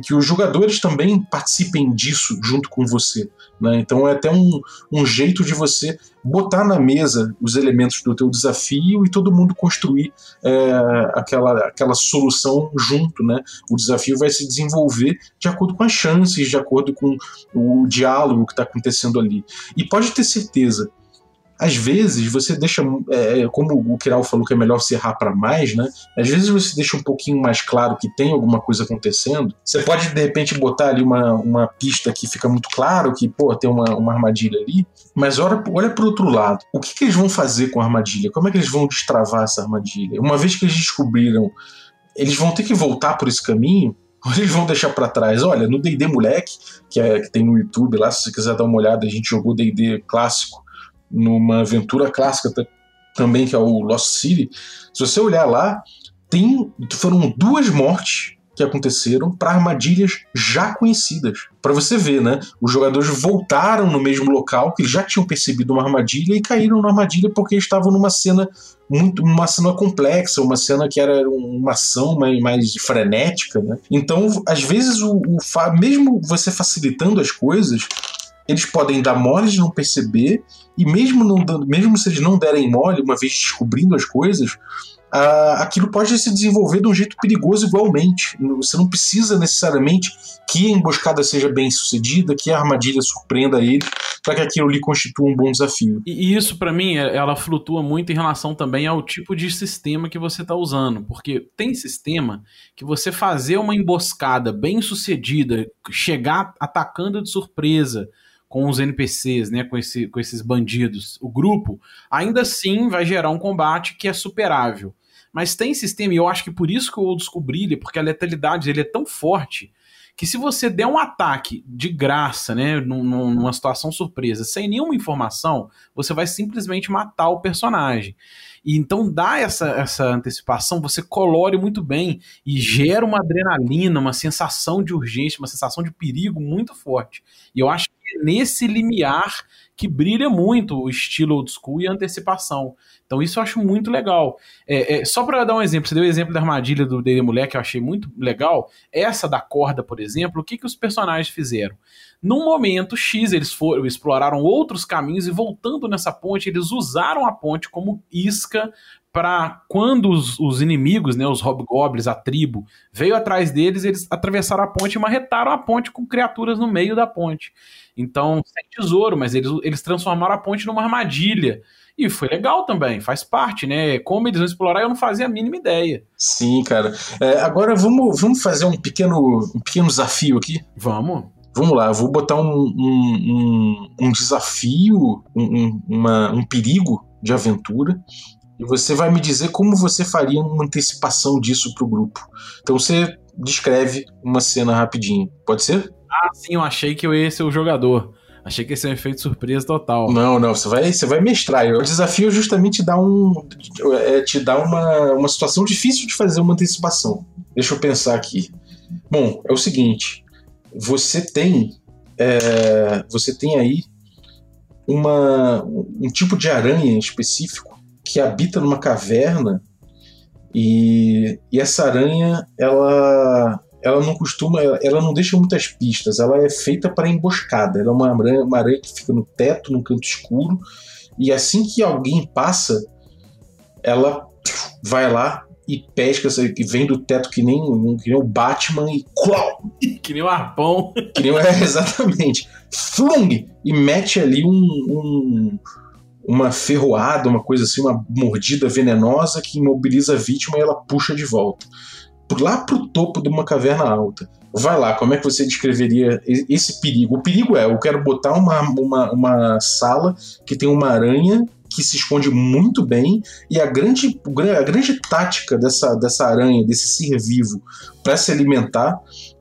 que os jogadores também participem disso junto com você. Né? Então, é até um, um jeito de você botar na mesa os elementos do teu desafio e todo mundo construir é, aquela, aquela solução junto. Né? O desafio vai se desenvolver de acordo com as chances, de acordo com o diálogo que está acontecendo ali. E pode ter certeza às vezes você deixa, é, é, como o Kiral falou que é melhor se errar para mais, né? Às vezes você deixa um pouquinho mais claro que tem alguma coisa acontecendo. Você pode de repente botar ali uma, uma pista que fica muito claro que, pô, tem uma, uma armadilha ali, mas olha, olha para outro lado. O que, que eles vão fazer com a armadilha? Como é que eles vão destravar essa armadilha? Uma vez que eles descobriram, eles vão ter que voltar por esse caminho eles vão deixar para trás? Olha, no D&D Moleque, que, é, que tem no YouTube lá, se você quiser dar uma olhada, a gente jogou D&D clássico numa aventura clássica também, que é o Lost City, se você olhar lá, tem foram duas mortes que aconteceram para armadilhas já conhecidas. Para você ver, né? Os jogadores voltaram no mesmo local que já tinham percebido uma armadilha e caíram na armadilha porque estavam numa cena muito uma cena complexa, uma cena que era uma ação mais, mais frenética, né? Então, às vezes o, o mesmo você facilitando as coisas, eles podem dar mole de não perceber, e mesmo, não dando, mesmo se eles não derem mole, uma vez descobrindo as coisas, uh, aquilo pode se desenvolver de um jeito perigoso igualmente. Você não precisa necessariamente que a emboscada seja bem sucedida, que a armadilha surpreenda ele, para que aquilo lhe constitua um bom desafio. E isso, para mim, é, ela flutua muito em relação também ao tipo de sistema que você está usando, porque tem sistema que você fazer uma emboscada bem sucedida, chegar atacando de surpresa, com os NPCs, né, com, esse, com esses bandidos, o grupo, ainda assim vai gerar um combate que é superável. Mas tem sistema, e eu acho que por isso que eu descobri ele, porque a letalidade ele é tão forte que se você der um ataque de graça, né, numa situação surpresa, sem nenhuma informação, você vai simplesmente matar o personagem. E então dá essa, essa antecipação, você colore muito bem e gera uma adrenalina, uma sensação de urgência, uma sensação de perigo muito forte. E eu acho é nesse limiar que brilha muito o estilo old school e a antecipação. Então isso eu acho muito legal. É, é, só para dar um exemplo, você deu o exemplo da armadilha do Dele Mulher, que eu achei muito legal. Essa da corda, por exemplo, o que, que os personagens fizeram? Num momento X, eles foram, exploraram outros caminhos e voltando nessa ponte, eles usaram a ponte como isca para quando os, os, inimigos, né, os hobgoblins, a tribo, veio atrás deles, eles atravessaram a ponte e marretaram a ponte com criaturas no meio da ponte. Então, sem tesouro, mas eles, eles transformaram a ponte numa armadilha. E foi legal também, faz parte, né? Como eles vão explorar, eu não fazia a mínima ideia. Sim, cara. É, agora vamos, vamos fazer um pequeno, um pequeno desafio aqui. Vamos. Vamos lá, eu vou botar um, um, um, um desafio, um, uma, um perigo de aventura. E você vai me dizer como você faria uma antecipação disso para o grupo. Então você descreve uma cena rapidinho. Pode ser? Ah, sim, eu achei que eu ia ser o jogador. Achei que esse é um efeito surpresa total. Não, não, você vai, você vai mestrar. O desafio é justamente dar um, é, te dar uma, uma situação difícil de fazer uma antecipação. Deixa eu pensar aqui. Bom, é o seguinte: você tem, é, você tem aí uma, um tipo de aranha específico que habita numa caverna e, e essa aranha ela ela não costuma, ela não deixa muitas pistas, ela é feita para emboscada. Ela é uma aranha, uma aranha que fica no teto, num canto escuro, e assim que alguém passa, ela vai lá e pesca, que vem do teto que nem, que nem o Batman e clau! que nem o arpão. Que nem, é, exatamente. Flung! E mete ali um, um, uma ferroada, uma coisa assim, uma mordida venenosa que imobiliza a vítima e ela puxa de volta lá pro topo de uma caverna alta. Vai lá, como é que você descreveria esse perigo? O perigo é, eu quero botar uma, uma, uma sala que tem uma aranha que se esconde muito bem e a grande, a grande tática dessa, dessa aranha, desse ser vivo, para se alimentar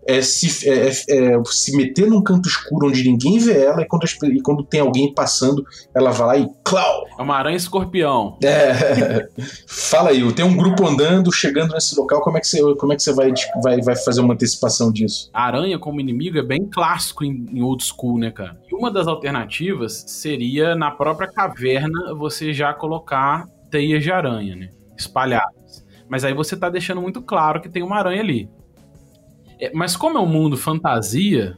é se, é, é, é, se meter num canto escuro onde ninguém vê ela e quando, e quando tem alguém passando, ela vai lá e clau! É uma aranha escorpião. É. Fala aí, tem um grupo andando, chegando nesse local, como é que você, como é que você vai, vai, vai fazer uma antecipação disso? A aranha como inimigo é bem clássico em, em old school, né, cara? E uma das alternativas seria na própria caverna você já colocar teias de aranha, né? Espalhadas. Mas aí você tá deixando muito claro que tem uma aranha ali. É, mas como é um mundo fantasia,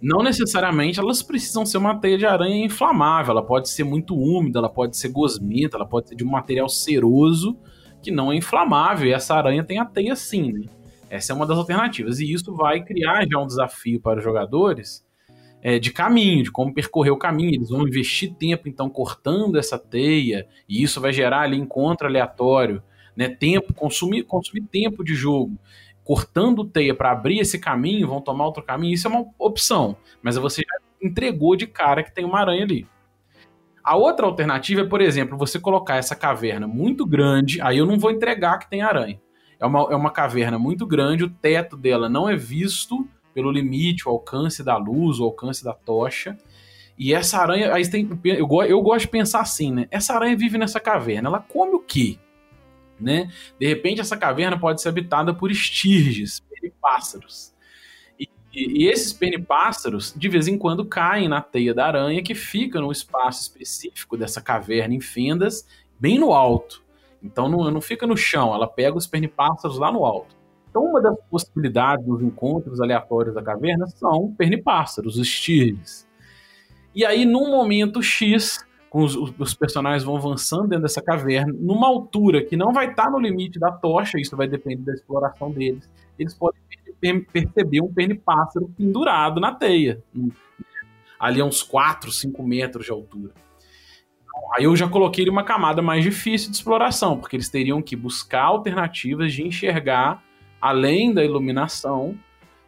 não necessariamente elas precisam ser uma teia de aranha inflamável. Ela pode ser muito úmida, ela pode ser gosmenta, ela pode ser de um material ceroso que não é inflamável. E essa aranha tem a teia sim, né? Essa é uma das alternativas. E isso vai criar já um desafio para os jogadores é, de caminho, de como percorrer o caminho. Eles vão investir tempo, então, cortando essa teia, e isso vai gerar ali encontro aleatório, né? Tempo, consumir, consumir tempo de jogo cortando teia para abrir esse caminho, vão tomar outro caminho, isso é uma opção. Mas você já entregou de cara que tem uma aranha ali. A outra alternativa é, por exemplo, você colocar essa caverna muito grande, aí eu não vou entregar que tem aranha. É uma, é uma caverna muito grande, o teto dela não é visto pelo limite, o alcance da luz, o alcance da tocha. E essa aranha, aí tem, eu, eu gosto de pensar assim, né? Essa aranha vive nessa caverna, ela come o quê? Né? De repente essa caverna pode ser habitada por estirges, pássaros. E, e, esses pernipássaros, de vez em quando, caem na teia da aranha que fica no espaço específico dessa caverna em fendas, bem no alto. Então não, não fica no chão, ela pega os pernipássaros lá no alto. Então, uma das possibilidades dos encontros aleatórios da caverna são pernipássaros, os estirges. E aí, num momento X, com os, os, personagens vão avançando dentro dessa caverna, numa altura que não vai estar no limite da tocha, isso vai depender da exploração deles, eles podem perceber um pernipássaro pendurado na teia, ali a uns 4, 5 metros de altura. Aí eu já coloquei uma camada mais difícil de exploração, porque eles teriam que buscar alternativas de enxergar além da iluminação.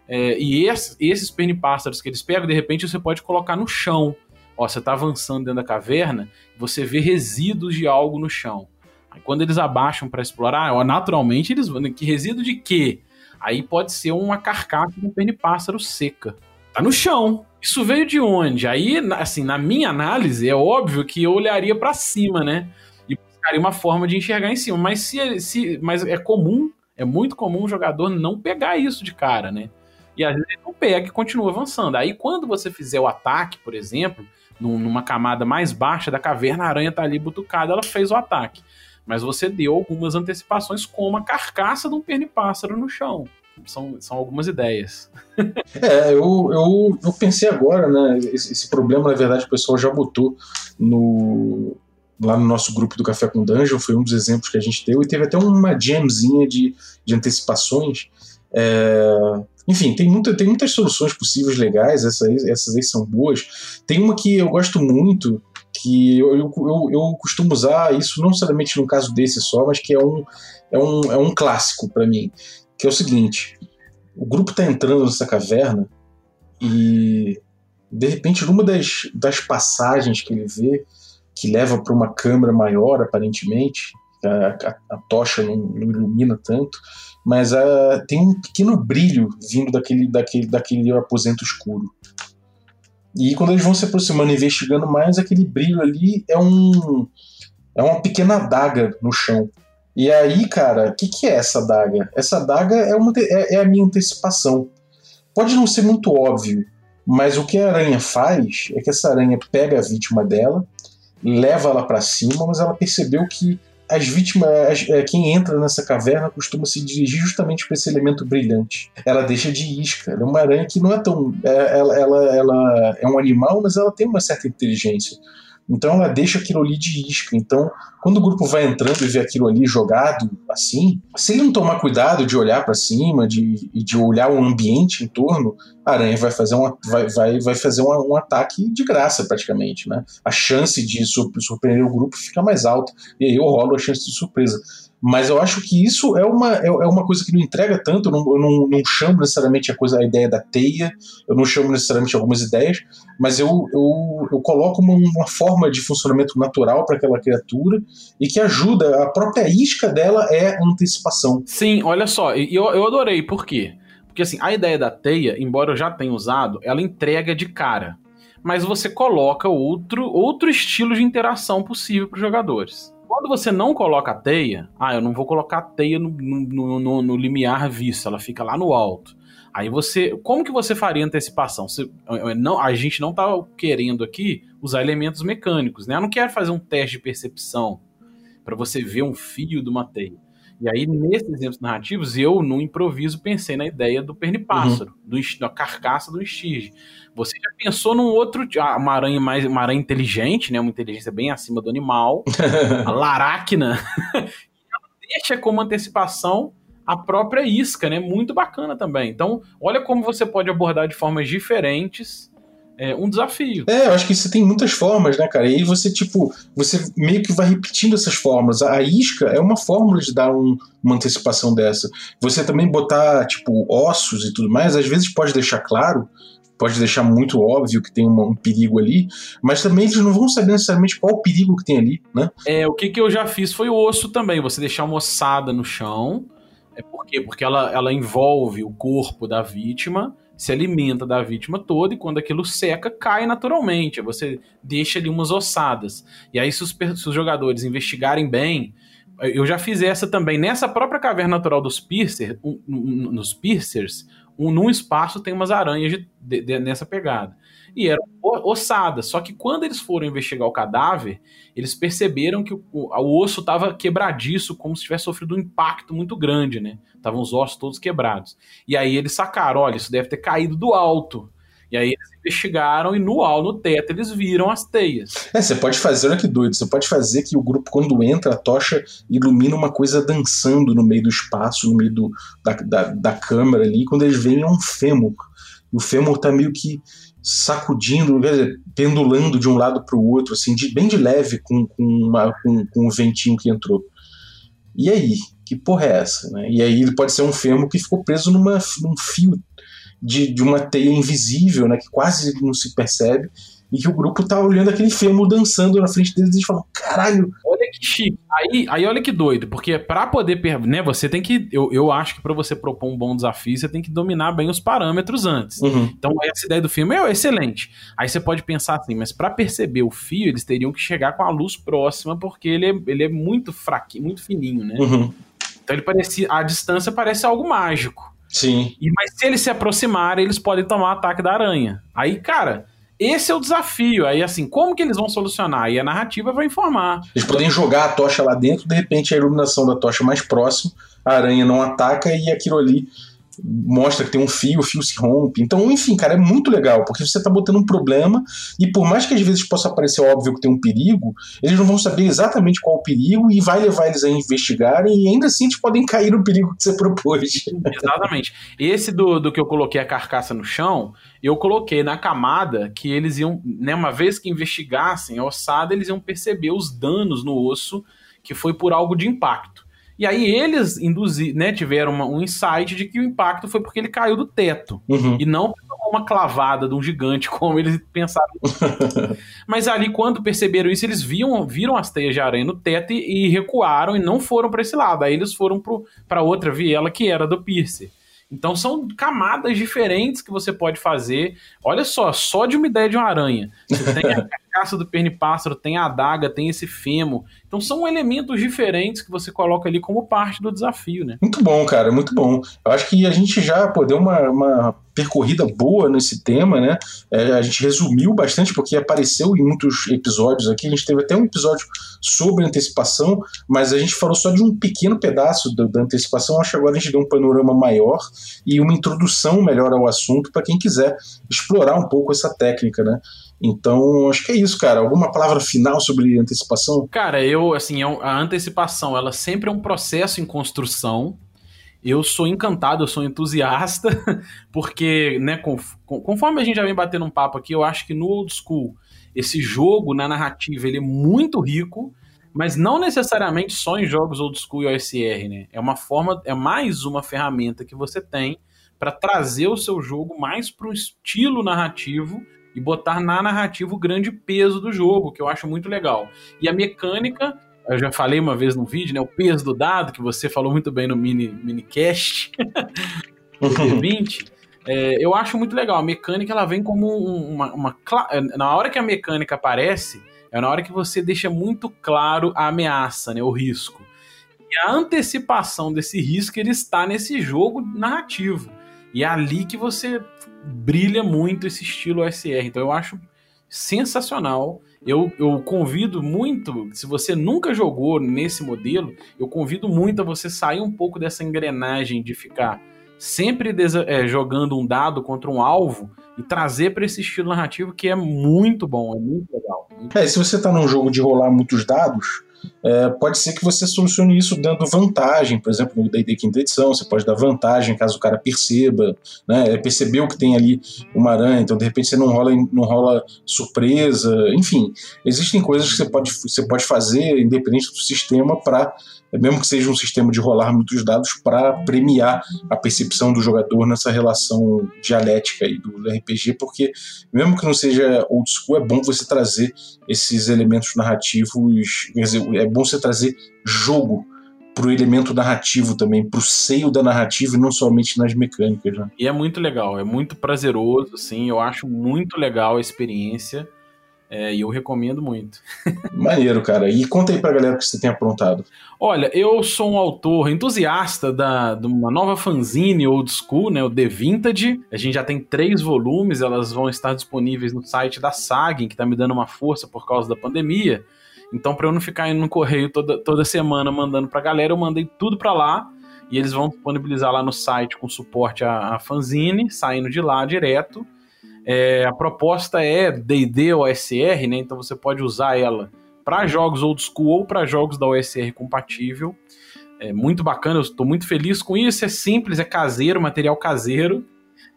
É, e esses, esses pernipássaros que eles pegam, de repente você pode colocar no chão Ó, você está avançando dentro da caverna, você vê resíduos de algo no chão. Aí, quando eles abaixam para explorar, ó, naturalmente eles vão. Que resíduo de quê? Aí pode ser uma carcaça de um pernipássaro seca. Tá no chão. Isso veio de onde? Aí, assim, na minha análise, é óbvio que eu olharia para cima, né? E buscaria uma forma de enxergar em cima. Mas se, se mas é comum, é muito comum o jogador não pegar isso de cara, né? E às vezes ele não pega e continua avançando. Aí quando você fizer o ataque, por exemplo, numa camada mais baixa da caverna, a aranha tá ali butucada, ela fez o ataque. Mas você deu algumas antecipações, como a carcaça de um pernipássaro no chão. São, são algumas ideias. é, eu, eu, eu pensei agora, né? Esse, esse, problema, na verdade, o pessoal já botou no, lá no nosso grupo do Café com Dungeon, foi um dos exemplos que a gente deu, e teve até uma jamzinha de, de antecipações. É, enfim, tem, muita, tem muitas soluções possíveis legais, essas, essas aí são boas. Tem uma que eu gosto muito, que eu, eu, eu, eu costumo usar isso não necessariamente no caso desse só, mas que é um, é um, é um clássico para mim, que é o seguinte, o grupo está entrando nessa caverna e de repente numa das, das passagens que ele vê, que leva para uma câmera maior aparentemente, a, a, a tocha não, não ilumina tanto, mas uh, tem um pequeno brilho vindo daquele, daquele, daquele aposento escuro. E quando eles vão se aproximando e investigando mais, aquele brilho ali é um é uma pequena adaga no chão. E aí, cara, o que, que é essa adaga? Essa adaga é, uma, é, é a minha antecipação. Pode não ser muito óbvio, mas o que a aranha faz é que essa aranha pega a vítima dela, leva ela para cima, mas ela percebeu que as vítimas, as, é, quem entra nessa caverna costuma se dirigir justamente para esse elemento brilhante. Ela deixa de isca. Ela é uma aranha que não é tão. É, ela, ela, ela é um animal, mas ela tem uma certa inteligência. Então ela deixa aquilo ali de isca. Então, quando o grupo vai entrando e vê aquilo ali jogado assim, se ele não tomar cuidado de olhar para cima, de, de olhar o ambiente em torno, a aranha vai fazer, uma, vai, vai, vai fazer uma, um ataque de graça, praticamente. Né? A chance de surpreender o grupo fica mais alta. E aí eu rolo a chance de surpresa. Mas eu acho que isso é uma, é, é uma coisa que não entrega tanto, eu não, eu não, não chamo necessariamente a coisa a ideia da teia, eu não chamo necessariamente algumas ideias, mas eu, eu, eu coloco uma, uma forma de funcionamento natural para aquela criatura e que ajuda, a própria isca dela é antecipação. Sim, olha só, eu, eu adorei, por quê? Porque assim, a ideia da teia, embora eu já tenha usado, ela entrega de cara. Mas você coloca outro, outro estilo de interação possível para os jogadores. Quando você não coloca a teia, ah, eu não vou colocar a teia no, no, no, no limiar visto, ela fica lá no alto. Aí você, como que você faria antecipação? Você, não, a gente não tá querendo aqui usar elementos mecânicos, né? Eu não quero fazer um teste de percepção para você ver um fio de uma teia. E aí, nesses exemplos narrativos, eu, no improviso, pensei na ideia do pernipássaro, uhum. do, da carcaça do estige. Você já pensou num outro. Ah, uma aranha mais. Uma aranha inteligente, né? Uma inteligência bem acima do animal. a laracna. deixa como antecipação a própria isca, né? Muito bacana também. Então, olha como você pode abordar de formas diferentes é um desafio. É, eu acho que você tem muitas formas, né, cara? E aí você, tipo, você meio que vai repetindo essas fórmulas. A isca é uma fórmula de dar um, uma antecipação dessa. Você também botar, tipo, ossos e tudo mais, às vezes pode deixar claro, pode deixar muito óbvio que tem um, um, perigo ali, mas também eles não vão saber necessariamente qual o perigo que tem ali, né? É, o que, que eu já fiz foi o osso também, você deixar uma ossada no chão. É por quê? Porque ela, ela envolve o corpo da vítima se alimenta da vítima toda e quando aquilo seca, cai naturalmente. Você deixa ali umas ossadas. E aí, se os, se os jogadores investigarem bem, eu já fiz essa também. Nessa própria caverna natural dos piercers, um, um, nos piercers, um, num espaço tem umas aranhas de, de, de, nessa pegada. E eram ossadas. Só que quando eles foram investigar o cadáver, eles perceberam que o, o osso estava quebradiço, como se tivesse sofrido um impacto muito grande, né? Estavam os ossos todos quebrados. E aí eles sacaram: olha, isso deve ter caído do alto. E aí eles investigaram e no al, no teto, eles viram as teias. É, você pode fazer, olha que doido, você pode fazer que o grupo, quando entra, a tocha ilumina uma coisa dançando no meio do espaço, no meio do, da, da, da câmera ali, quando eles veem é um fêmur. E o fêmur tá meio que sacudindo, pendulando de um lado para o outro, assim, de, bem de leve com, com, uma, com, com o ventinho que entrou. E aí? Que porra é essa? Né? E aí ele pode ser um fêmur que ficou preso numa, num fio de, de uma teia invisível, né, que quase não se percebe, e que o grupo tá olhando aquele fêmur dançando na frente deles e falam, caralho. Olha que chique. Aí, aí olha que doido, porque para poder, né, você tem que, eu, eu acho que para você propor um bom desafio, você tem que dominar bem os parâmetros antes. Uhum. Então essa ideia do filme é excelente. Aí você pode pensar assim, mas para perceber o fio, eles teriam que chegar com a luz próxima, porque ele é, ele é muito fraquinho, muito fininho, né? Uhum. Então ele parecia, a distância parece algo mágico. Sim. E, mas se eles se aproximarem, eles podem tomar o ataque da aranha. Aí, cara, esse é o desafio. Aí, assim, como que eles vão solucionar? E a narrativa vai informar. Eles podem jogar a tocha lá dentro, de repente a iluminação da tocha mais próximo, a aranha não ataca e aquilo ali mostra que tem um fio, o fio se rompe. Então, enfim, cara, é muito legal, porque você está botando um problema e por mais que às vezes possa parecer óbvio que tem um perigo, eles não vão saber exatamente qual o perigo e vai levar eles a investigarem e ainda assim eles podem cair no perigo que você propôs. Exatamente. Esse do, do que eu coloquei a carcaça no chão, eu coloquei na camada que eles iam, né, uma vez que investigassem a ossada, eles iam perceber os danos no osso que foi por algo de impacto. E aí eles induzi, né, tiveram uma, um insight de que o impacto foi porque ele caiu do teto. Uhum. E não uma clavada de um gigante, como eles pensaram. Mas ali, quando perceberam isso, eles viam, viram as teias de aranha no teto e, e recuaram e não foram para esse lado. Aí eles foram para outra viela que era do Pierce. Então são camadas diferentes que você pode fazer. Olha só, só de uma ideia de uma aranha. Você tem a carcaça do pernipássaro, tem a adaga, tem esse femo. Então são elementos diferentes que você coloca ali como parte do desafio, né? Muito bom, cara, muito bom. Eu acho que a gente já pô, deu uma, uma percorrida boa nesse tema, né? É, a gente resumiu bastante porque apareceu em muitos episódios aqui. A gente teve até um episódio sobre antecipação, mas a gente falou só de um pequeno pedaço da, da antecipação. Acho que agora a gente deu um panorama maior e uma introdução melhor ao assunto para quem quiser explorar um pouco essa técnica, né? Então, acho que é isso, cara. Alguma palavra final sobre antecipação? Cara, eu, assim, é a antecipação, ela sempre é um processo em construção. Eu sou encantado, eu sou entusiasta, porque, né, conforme a gente já vem batendo um papo aqui, eu acho que no old school, esse jogo na narrativa, ele é muito rico, mas não necessariamente só em jogos old school e OSR, né? É uma forma, é mais uma ferramenta que você tem para trazer o seu jogo mais para o estilo narrativo e botar na narrativa o grande peso do jogo, que eu acho muito legal. E a mecânica, eu já falei uma vez no vídeo, né? O peso do dado, que você falou muito bem no mini, mini cast do 20 é, eu acho muito legal. A mecânica ela vem como uma, uma, Na hora que a mecânica aparece, é na hora que você deixa muito claro a ameaça, né? O risco. E a antecipação desse risco ele está nesse jogo narrativo. E é ali que você brilha muito esse estilo OSR. Então eu acho sensacional. Eu, eu convido muito, se você nunca jogou nesse modelo, eu convido muito a você sair um pouco dessa engrenagem de ficar sempre é, jogando um dado contra um alvo e trazer para esse estilo narrativo que é muito bom, é muito legal. Muito é, se você está num jogo de rolar muitos dados, é, pode ser que você solucione isso dando vantagem, por exemplo, no D&D quinta edição, você pode dar vantagem caso o cara perceba, né, percebeu que tem ali uma aranha, então de repente você não rola, não rola surpresa, enfim, existem coisas que você pode, você pode fazer independente do sistema para mesmo que seja um sistema de rolar muitos dados para premiar a percepção do jogador nessa relação dialética aí do RPG, porque mesmo que não seja old school, é bom você trazer esses elementos narrativos, quer dizer, é bom você trazer jogo pro elemento narrativo também, pro seio da narrativa e não somente nas mecânicas. Né? E é muito legal, é muito prazeroso, assim, eu acho muito legal a experiência. É, e eu recomendo muito. Maneiro, cara. E conta aí pra galera o que você tem aprontado. Olha, eu sou um autor entusiasta da, de uma nova fanzine old school, né, o The Vintage. A gente já tem três volumes, elas vão estar disponíveis no site da Sagin, que tá me dando uma força por causa da pandemia. Então, para eu não ficar indo no correio toda, toda semana mandando pra galera, eu mandei tudo para lá e eles vão disponibilizar lá no site com suporte à, à fanzine, saindo de lá direto. É, a proposta é D&D OSR, né? Então você pode usar ela para jogos old school ou para jogos da OSR compatível. É muito bacana, eu estou muito feliz com isso. É simples, é caseiro, material caseiro.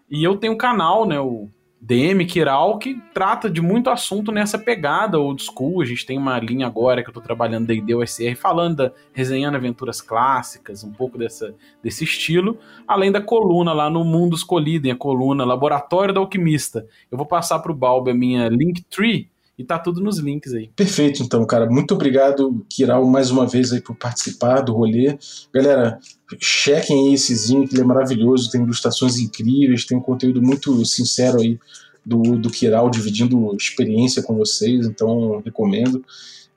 E eu tenho um canal, né? O DM Kiral, que trata de muito assunto nessa pegada old school. A gente tem uma linha agora que eu tô trabalhando D&D OSR, falando da resenhando aventuras clássicas, um pouco dessa, desse estilo, além da coluna lá no Mundos Colidem, a coluna Laboratório da Alquimista. Eu vou passar pro Balbo a minha Linktree, e tá tudo nos links aí. Perfeito, então, cara. Muito obrigado, Kiral, mais uma vez aí por participar do rolê. Galera, chequem aí esse zinho, que ele é maravilhoso, tem ilustrações incríveis, tem um conteúdo muito sincero aí do, do Kiral, dividindo experiência com vocês, então recomendo.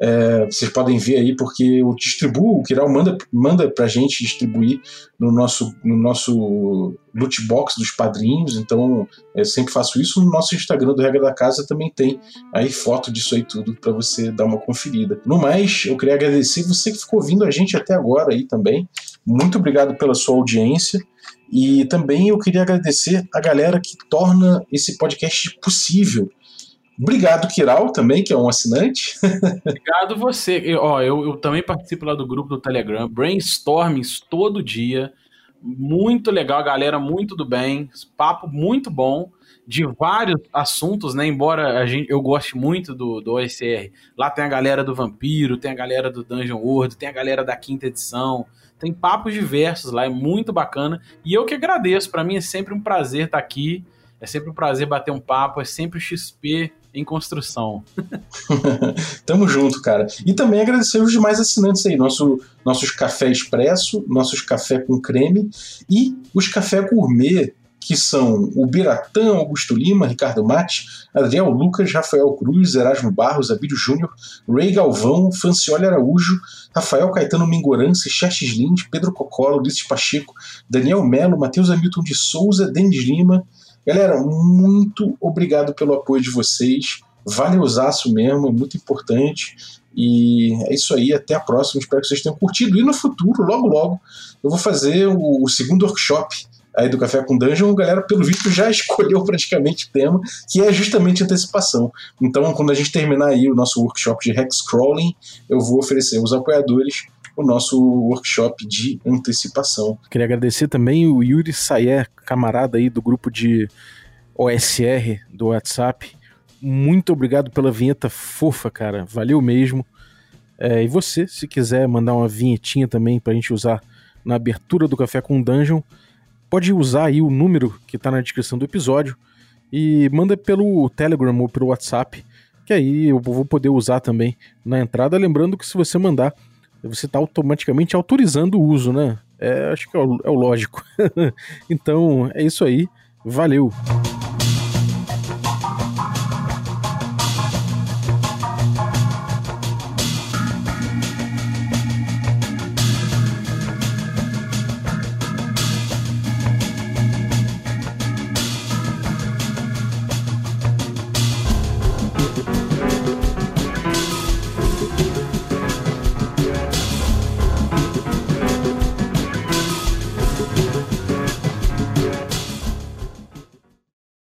É, vocês podem ver aí, porque eu distribuo, o Kiral manda, manda pra gente distribuir no nosso, no nosso loot box dos padrinhos, então eu sempre faço isso. No nosso Instagram do Regra da Casa também tem aí foto disso aí tudo para você dar uma conferida. No mais, eu queria agradecer você que ficou ouvindo a gente até agora aí também. Muito obrigado pela sua audiência. E também eu queria agradecer a galera que torna esse podcast possível. Obrigado, Kiral, também, que é um assinante. Obrigado você. Eu, ó, eu, eu também participo lá do grupo do Telegram, brainstormings todo dia. Muito legal, galera, muito do bem. Papo muito bom de vários assuntos, né? Embora a gente, eu goste muito do, do OSR. Lá tem a galera do Vampiro, tem a galera do Dungeon World, tem a galera da quinta edição. Tem papos diversos lá, é muito bacana. E eu que agradeço, para mim é sempre um prazer estar aqui. É sempre um prazer bater um papo, é sempre XP em construção. Tamo junto, cara. E também agradecer os demais assinantes aí, nosso, nossos café expresso, nossos café com creme e os café gourmet, que são o Biratã, Augusto Lima, Ricardo Mate, Adriel Lucas, Rafael Cruz, Erasmo Barros, Abílio Júnior, Ray Galvão, Francioli Araújo, Rafael Caetano Mingorance, Xerxes Lins, Pedro Cocolo, Ulisses Pacheco, Daniel Melo, Matheus Hamilton de Souza, Denis Lima, Galera, muito obrigado pelo apoio de vocês. Vale usaço mesmo, é muito importante. E é isso aí, até a próxima. Espero que vocês tenham curtido. E no futuro, logo logo, eu vou fazer o, o segundo workshop aí do Café com Dungeon. A galera, pelo visto, já escolheu praticamente o tema, que é justamente antecipação. Então, quando a gente terminar aí o nosso workshop de Hex Crawling, eu vou oferecer aos apoiadores o nosso workshop de antecipação. Queria agradecer também o Yuri Sayer, camarada aí do grupo de OSR do WhatsApp. Muito obrigado pela vinheta fofa, cara. Valeu mesmo. É, e você, se quiser mandar uma vinhetinha também pra gente usar na abertura do Café com Dungeon, pode usar aí o número que tá na descrição do episódio e manda pelo Telegram ou pelo WhatsApp, que aí eu vou poder usar também na entrada. Lembrando que se você mandar você está automaticamente autorizando o uso, né? É, acho que é o, é o lógico. então, é isso aí. Valeu!